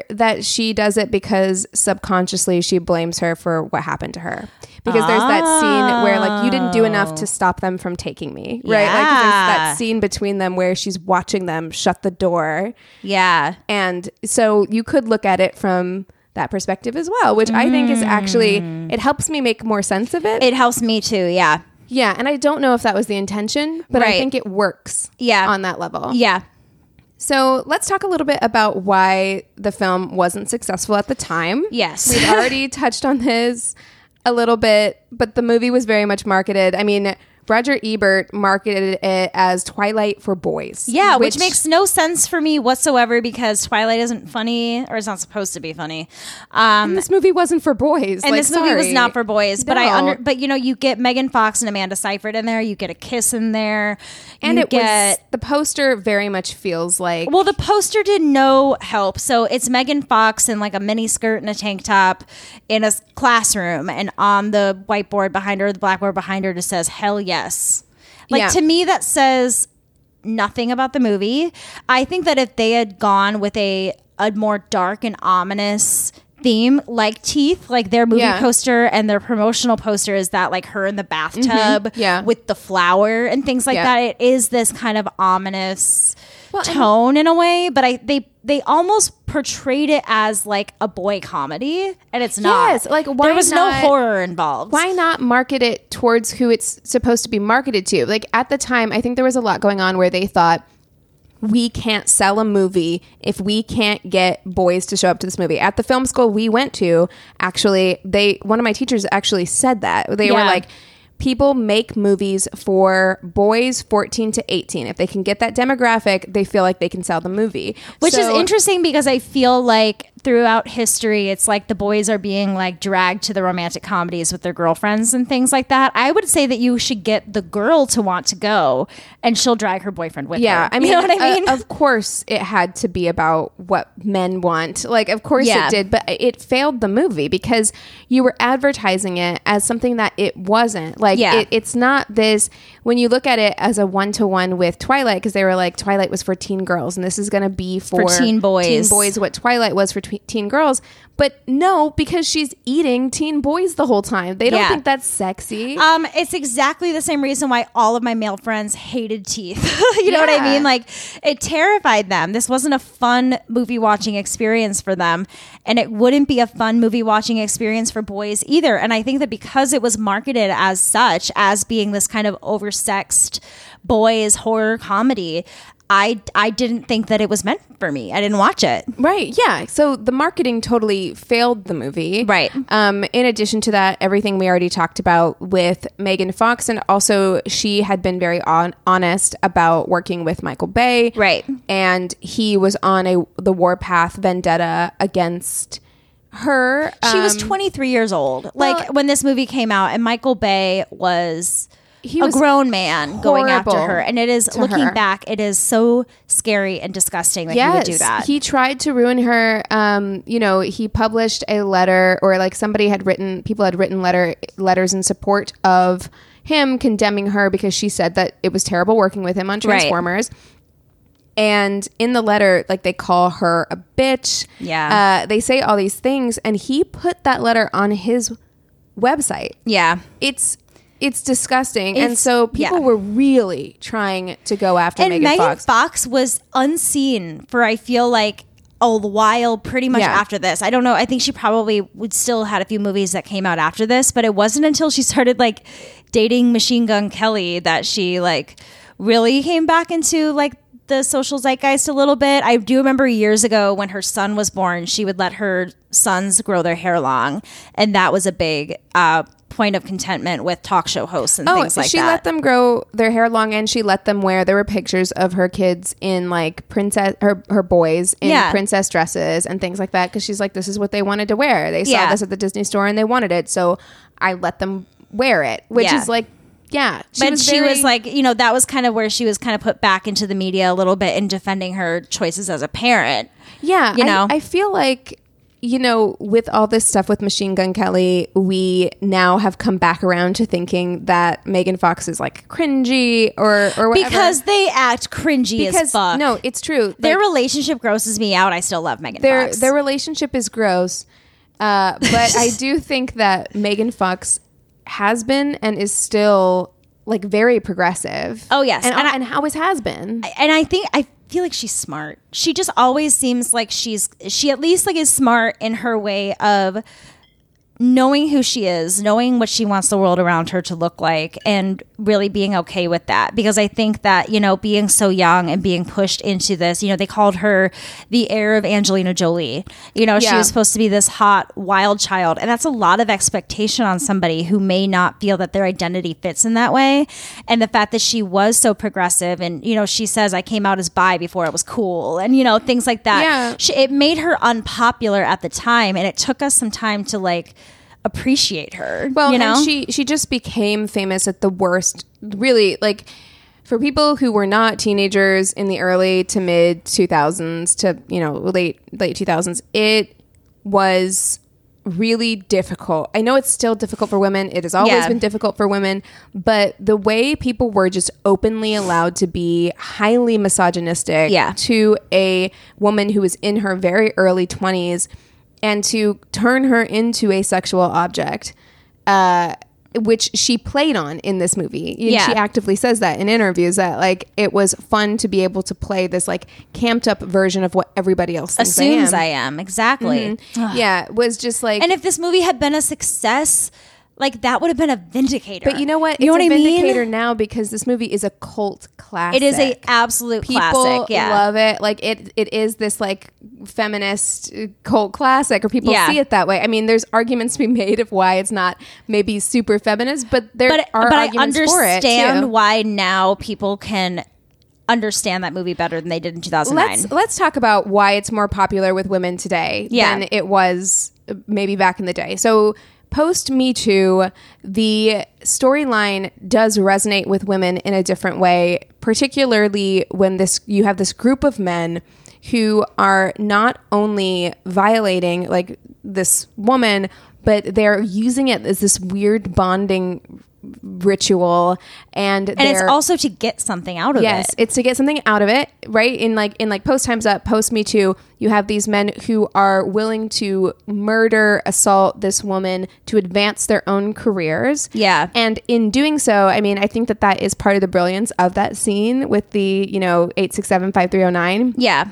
C: That she does it because subconsciously she blames her for what happened to her. Because there's that scene where like you didn't do enough to oh. stop them from taking me, right? like there's that scene between them where she's watching them shut the door,
D: Yeah.
C: and so you could look at it from that perspective as well, which I think is actually it mm. helps me make more sense of it.
D: It helps me too. Yeah.
C: Yeah, and I don't know if that was the intention, but I think it works.
D: Yeah.
C: on that level.
D: Yeah.
C: So let's talk a little bit about why the film wasn't successful at the time.
D: Yes.
C: we've already (laughs) touched on this a little bit, but the movie was very much marketed. I mean, Roger Ebert marketed it as Twilight for boys.
D: Yeah, which, makes no sense for me whatsoever because Twilight isn't funny or it's not supposed to be funny. Um,
C: this movie wasn't for boys.
D: and
C: Like,
D: this movie was not for boys, but I under but you know you get Megan Fox and Amanda Seyfried in there, you get a kiss in there,
C: and it
D: get
C: was the poster very much feels like
D: well, the poster did no help. So it's Megan Fox in like a mini skirt and a tank top in a classroom, and on the whiteboard behind her, the blackboard behind her, just says "Hell yes." Like
C: Yeah.
D: to me, that says nothing about the movie. I think that if they had gone with a a more dark and ominous theme like teeth like their movie
C: Yeah.
D: poster and their promotional poster is that like her in the bathtub
C: Mm-hmm. Yeah.
D: with the flower and things like
C: Yeah.
D: that it is this kind of ominous
C: Well,
D: tone in a way but i they they almost portrayed it as like a boy comedy and it's not
C: Yes, like, why
D: there was
C: not-
D: no horror involved
C: why not market it towards who it's supposed to be marketed to? Like at the time, I think there was a lot going on where they thought we can't sell a movie if we can't get boys to show up to this movie. At the film school we went to, actually, they one of my teachers actually said that. They were like people make movies for boys 14 to 18. If they can get that demographic, they feel like they can sell the movie.
D: which is interesting because i feel like throughout history it's like the boys are being like dragged to the romantic comedies with their girlfriends and things like that i would say that you should get the girl to want to go and she'll drag her boyfriend with her
C: Yeah, I mean,
D: you know what i
C: uh, of course, it had to be about what men want. Like, of course
D: Yeah.
C: it did, but it failed the movie because you were advertising it as something that it wasn't. Like,
D: Yeah.
C: it, it's not this. When you look at it as a one to one with Twilight, because they were like Twilight was for teen girls, and this is going to be for,
D: teen boys.
C: teen boys. What Twilight was for tw- teen girls, But no, because she's eating teen boys the whole time. They don't
D: Yeah.
C: think that's sexy.
D: Um, it's exactly the same reason why all of my male friends hated teeth. (laughs) you know what I mean? Like it terrified them. This wasn't a fun movie watching experience for them, and it wouldn't be a fun movie watching experience for boys either. And I think that because it was marketed as such, as being this kind of oversexed boys horror comedy, I I didn't think that it was meant for me. I didn't watch it.
C: Right. Yeah. So the marketing totally failed the movie.
D: Right.
C: Um, in addition to that, everything we already talked about with Megan Fox, and also she had been very on- honest about working with Michael Bay.
D: Right.
C: And he was on a the warpath vendetta against her.
D: She was
C: Um,
D: 23 years old, like when this movie came out, and Michael Bay was
C: He
D: a grown man going after her. And it is looking
C: her.
D: back, it is so scary and disgusting that he would do that.
C: He tried to ruin her. Um, you know, he published a letter, or like somebody had written, people had written letter letters in support of him, condemning her because she said that it was terrible working with him on
D: Right.
C: Transformers. And in the letter, like they call her a bitch.
D: Yeah.
C: Uh, they say all these things, and he put that letter on his website.
D: yeah.
C: It's it's disgusting, and so people
D: yeah.
C: were really trying to go after
D: And
C: Megan,
D: Megan
C: Fox.
D: Fox. was unseen for, I feel like, a while pretty much
C: Yeah.
D: after this. I don't know. I think she probably would still had a few movies that came out after this, but it wasn't until she started like dating Machine Gun Kelly that she like really came back into like the social zeitgeist a little bit. I do remember years ago when her son was born, she would let her sons grow their hair long, and that was a big uh, point of contentment with talk show hosts and things like
C: Oh, she
D: that.
C: let them grow their hair long and she let them wear there were pictures of her kids in like princess her her boys in
D: Yeah.
C: princess dresses and things like that because she's like this is what they wanted to wear they saw
D: Yeah.
C: this at the disney store and they wanted it so i let them wear it which
D: Yeah.
C: is like yeah
D: but she
C: very-
D: was like, you know, that was kind of where she was kind of put back into the media a little bit in defending her choices as a parent.
C: yeah
D: you
C: I-
D: know?
C: I, feel like you know with all this stuff with machine gun kelly we now have come back around to thinking that megan fox is like cringy or or whatever.
D: Because they act cringy
C: because
D: as fuck.
C: no it's true
D: their
C: Like,
D: relationship grosses me out. I still love Megan
C: their
D: Fox.
C: their relationship is gross. Uh, but I (laughs) do think that Megan Fox has been and is still like very progressive.
D: Oh, yes.
C: and,
D: And I-
C: and always has been.
D: and I think I feel like she's smart. She just always seems like she's she at least like is smart in her way of knowing who she is, knowing what she wants the world around her to look like, and really being okay with that. Because I think that, you know, being so young and being pushed into this, you know, they called her the heir of Angelina Jolie. You know, she was supposed to be this hot, wild child. And that's a lot of expectation on somebody who may not feel that their identity fits in that way. And the fact that she was so progressive and, you know, she says, I came out as bi before it was cool, and, you know, things like that.
C: Yeah.
D: She, it made her unpopular at the time. And it took us some time to like, appreciate her.
C: Well,
D: you know,
C: and she she just became famous at the worst. Really, like for people who were not teenagers in the early to mid two thousands to you know late late two thousands, it was really difficult. I know it's still difficult for women. It has always
D: Yeah.
C: been difficult for women, but the way people were just openly allowed to be highly misogynistic
D: Yeah.
C: to a woman who was in her very early 20s and to turn her into a sexual object uh which she played on in this movie.
D: Yeah.
C: She actively says that in interviews that like it was fun to be able to play this like camped up version of what everybody else
D: assumes
C: I
D: I
C: am.
D: am exactly.
C: yeah, it was just like
D: And if this movie had been a success, like that would have been a vindicator.
C: But you know what?
D: You know
C: it's
D: what
C: a
D: I mean?
C: vindicator now because this movie is a cult classic.
D: It is a absolute
C: people
D: classic. Yeah.
C: love it. Like it, it is this like feminist uh, cult classic, or people
D: Yeah.
C: see it that way. I mean, there's arguments to be made of why it's not maybe super feminist, but there
D: but
C: are
D: but I
C: arguments for it
D: understand why now people can understand that movie better than they did in 2009.
C: Let's let's talk about why it's more popular with women today
D: Yeah.
C: than it was uh, maybe back in the day. So post Me Too, the storyline does resonate with women in a different way, particularly when this you have this group of men who are not only violating like this woman, but they're using it as this weird bonding ritual and
D: and it's also to get something out of
C: yes
D: it.
C: it's to get something out of it right in like in like post times up post me too you have these men who are willing to murder assault this woman to advance their own careers
D: Yeah.
C: and in doing so i mean i think that that is part of the brilliance of that scene with the you know 8675309
D: Yeah.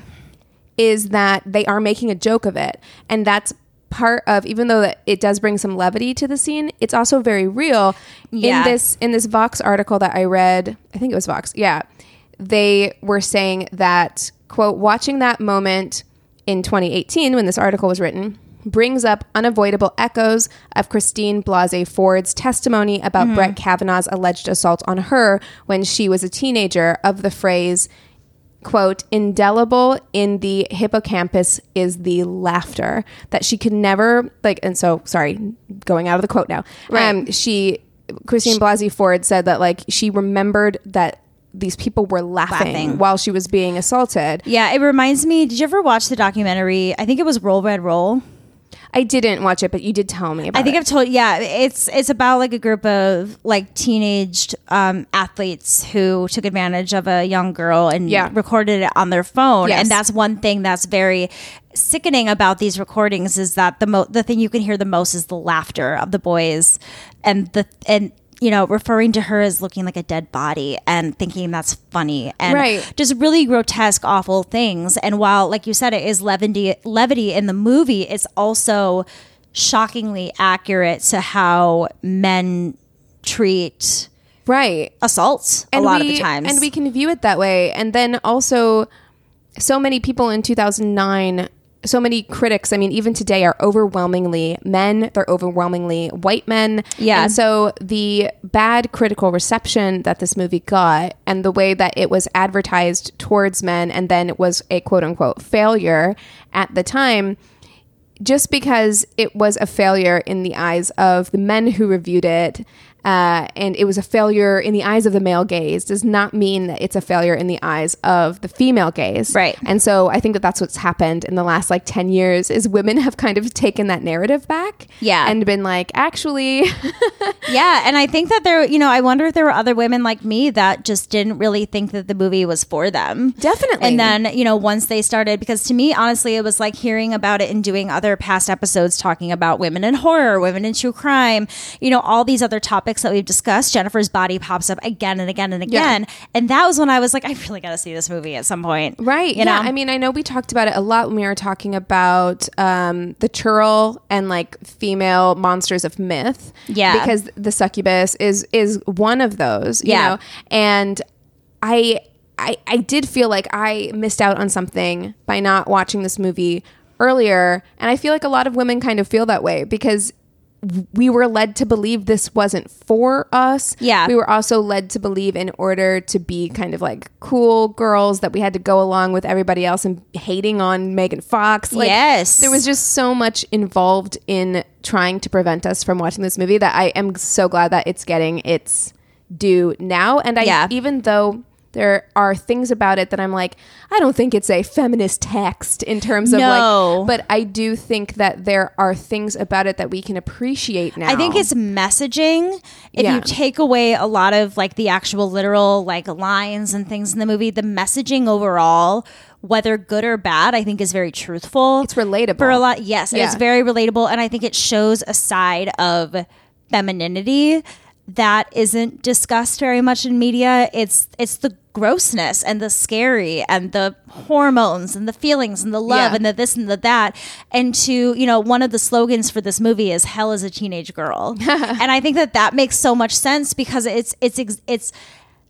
C: is that they are making a joke of it and that's part of even though that it does bring some levity to the scene it's also very real
D: Yeah.
C: in this in this vox article that i read i think it was vox yeah they were saying that quote watching that moment in 2018 when this article was written brings up unavoidable echoes of Christine Blasey Ford's testimony about hmm. Brett Kavanaugh's alleged assault on her when she was a teenager of the phrase quote indelible in the hippocampus is the laughter that she could never like and so sorry going out of the quote now um she christine blasey ford said that like she remembered that these people were laughing,
D: Laughing.
C: while she was being assaulted
D: Yeah, it reminds me. Did you ever watch the documentary? I think it was Roll Red Roll.
C: I didn't watch it but you did tell me about
D: I think
C: it.
D: I've told. Yeah, it's it's about like a group of like teenaged um, athletes who took advantage of a young girl and
C: Yeah.
D: recorded it on their phone.
C: Yes.
D: And that's one thing that's very sickening about these recordings is that the mo- the thing you can hear the most is the laughter of the boys and the and you know referring to her as looking like a dead body and thinking that's funny and
C: Right.
D: just really grotesque awful things. And while like you said it is levity levity in the movie it's also shockingly accurate to how men treat
C: right.
D: assaults
C: and
D: a lot
C: we,
D: of the times.
C: and we can view it that way. And then also so many people in 2009 so many critics i mean even today are overwhelmingly men they're overwhelmingly white men
D: Yeah.
C: and so the bad critical reception that this movie got and the way that it was advertised towards men and then it was a quote unquote failure at the time just because it was a failure in the eyes of the men who reviewed it, uh, and it was a failure in the eyes of the male gaze, does not mean that it's a failure in the eyes of the female gaze.
D: Right.
C: And so I think that that's what's happened in the last like 10 years is women have kind of taken that narrative back.
D: Yeah.
C: And been like, actually, (laughs)
D: yeah and i think that there you know i wonder if there were other women like me that just didn't really think that the movie was for them
C: Definitely.
D: and then you know once they started because to me honestly it was like hearing about it and doing other past episodes talking about women in horror women in true crime you know all these other topics that we've discussed jennifer's body pops up again and again and
C: Yeah.
D: again and that was when i was like i really gotta see this movie at some point
C: Right.
D: you
C: yeah.
D: know
C: I mean, I know we talked about it a lot when we were talking about um, the churl and like female monsters of myth.
D: Yeah.
C: Because the succubus is is one of those. You
D: Yeah.
C: Know? And I, I I did feel like I missed out on something by not watching this movie earlier, and I feel like a lot of women kind of feel that way because we were led to believe this wasn't for us.
D: Yeah.
C: We were also led to believe in order to be kind of like cool girls that we had to go along with everybody else and hating on Megan Fox. Like,
D: Yes.
C: There was just so much involved in trying to prevent us from watching this movie that I am so glad that it's getting its due now. And I,
D: Yeah.
C: even though there are things about it that I'm like, I don't think it's a feminist text in terms of
D: No.
C: like, but I do think that there are things about it that we can appreciate now.
D: I think it's messaging. If
C: Yeah.
D: you take away a lot of like the actual literal like lines and things in the movie, the messaging overall, whether good or bad, I think is very truthful.
C: It's relatable.
D: for a lot. Yes,
C: Yeah.
D: it's very relatable, and I think it shows a side of femininity that isn't discussed very much in media. It's it's the grossness and the scary and the hormones and the feelings and the love
C: Yeah.
D: and the this and the that. And to you know, one of the slogans for this movie is "Hell is a teenage girl," (laughs) and I think that that makes so much sense because it's it's it's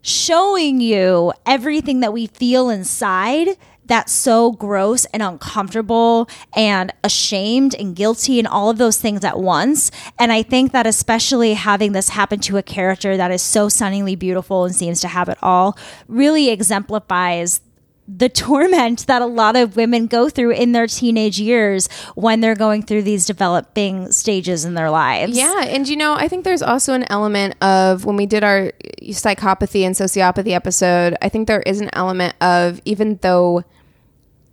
D: showing you everything that we feel inside that's so gross and uncomfortable and ashamed and guilty and all of those things at once. And I think that especially having this happen to a character that is so stunningly beautiful and seems to have it all really exemplifies the torment (laughs) that a lot of women go through in their teenage years when they're going through these developing stages in their lives.
C: Yeah, and you know, I think there's also an element of when we did our psychopathy and sociopathy episode, I think there is an element of even though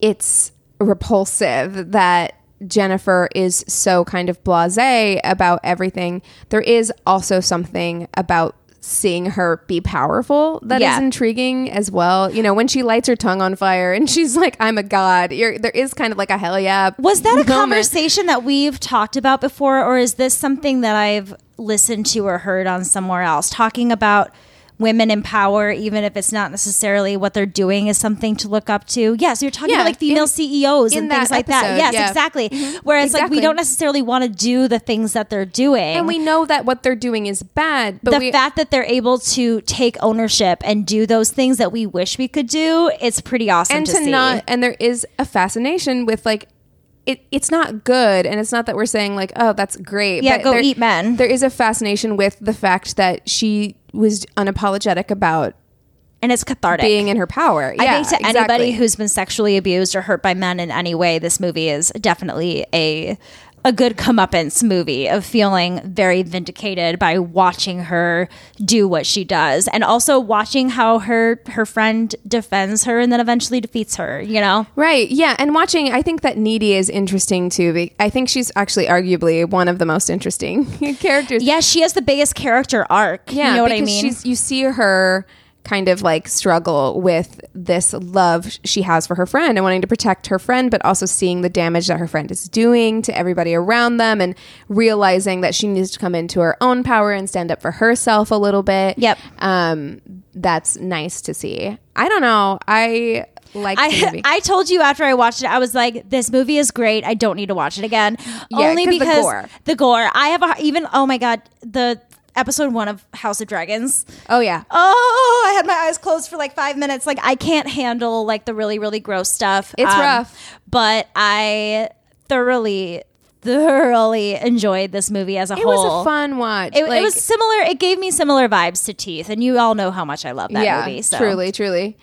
C: it's repulsive that Jennifer is so kind of blasé about everything, there is also something about seeing her be powerful that is
D: Yeah.
C: intriguing as well. You know, when she lights her tongue on fire and (laughs) she's like, "I'm a god." You're, there is kind of like a hell yeah.
D: Was that a
C: moment.
D: conversation that we've talked about before, or is this something that I've listened to or heard on somewhere else? Talking about women in power, even if it's not necessarily what they're doing, is something to look up to. Yes, you're talking
C: Yeah,
D: about like female
C: in-
D: CEOs
C: in
D: and things like that. Yes,
C: yeah.
D: exactly.
C: Mhm.
D: Whereas like we don't necessarily want to do the things that they're doing.
C: And we know that what they're doing is bad, but
D: the
C: we,
D: fact that they're able to take ownership and do those things that we wish we could do, it's pretty awesome
C: and
D: to,
C: to
D: see.
C: not and there is a fascination with like it, it's not good and it's not that we're saying like oh that's great
D: Yeah,
C: but
D: go
C: there-
D: eat men.
C: there is a fascination with the fact that she was unapologetic about
D: and it's cathartic.
C: being in her power
D: I
C: Yeah,
D: think to
C: exactly.
D: anybody who's been sexually abused or hurt by men in any way, this movie is definitely a a good comeuppance movie of feeling very vindicated by watching her do what she does, and also watching how her her friend defends her and then eventually defeats her. You know,
C: Right. Yeah. And watching, I think that Needy is interesting too. I think she's actually arguably one of the most interesting (laughs) characters.
D: yeah, she has the biggest character arc.
C: Yeah.
D: you know what I mean.
C: She's, you see her kind of like struggle with this love she has for her friend and wanting to protect her friend, but also seeing the damage that her friend is doing to everybody around them and realizing that she needs to come into her own power and stand up for herself a little bit.
D: Yep.
C: Um, that's nice to see. I don't know. I like the
D: I,
C: movie. (laughs)
D: I told you after I watched it, I was like, "This movie is great. I don't need to watch it again."
C: Yeah,
D: Only
C: 'cause the
D: because
C: gore.
D: the gore. I have a, even. Oh my god, the episode one of House of Dragons.
C: oh yeah.
D: Oh, I had my eyes closed for like five minutes. Like I can't handle like the really really gross stuff. Um,
C: It's rough.
D: but I thoroughly thoroughly enjoyed this movie as a
C: It
D: whole.
C: It was a fun watch.
D: It, it was similar. It gave me similar vibes to Teeth, and you all know how much I love that
C: yeah,
D: movie. So.
C: truly, truly.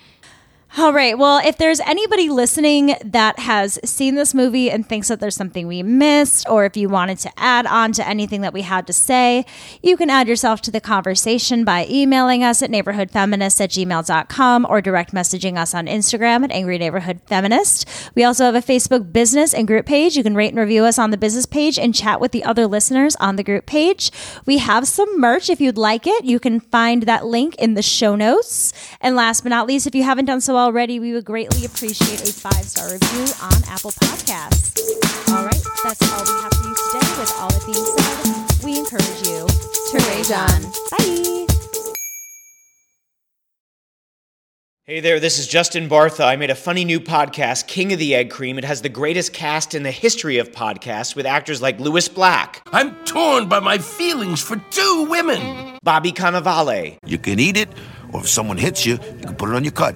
D: All right. Well, if there's anybody listening that has seen this movie and thinks that there's something we missed, or if you wanted to add on to anything that we had to say, you can add yourself to the conversation by emailing us at neighborhoodfeminist at gmail.com or direct messaging us on Instagram at Angry Neighborhood Feminist. We also have a Facebook business and group page. You can rate and review us on the business page and chat with the other listeners on the group page. We have some merch if you'd like it. You can find that link in the show notes. And last but not least, if you haven't done so already, we would greatly appreciate a five star review on Apple Podcasts. All right, that's all we have for you today. With all that being said, we encourage you to rage on. Bye.
E: Hey there, this is Justin Bartha. I made a funny new podcast, King of the Egg Cream. It has the greatest cast in the history of podcasts with actors like Lewis Black,
F: I'm torn by my feelings for two women.
E: Bobby Cannavale,
G: You can eat it, or if someone hits you, you can put it on your cut.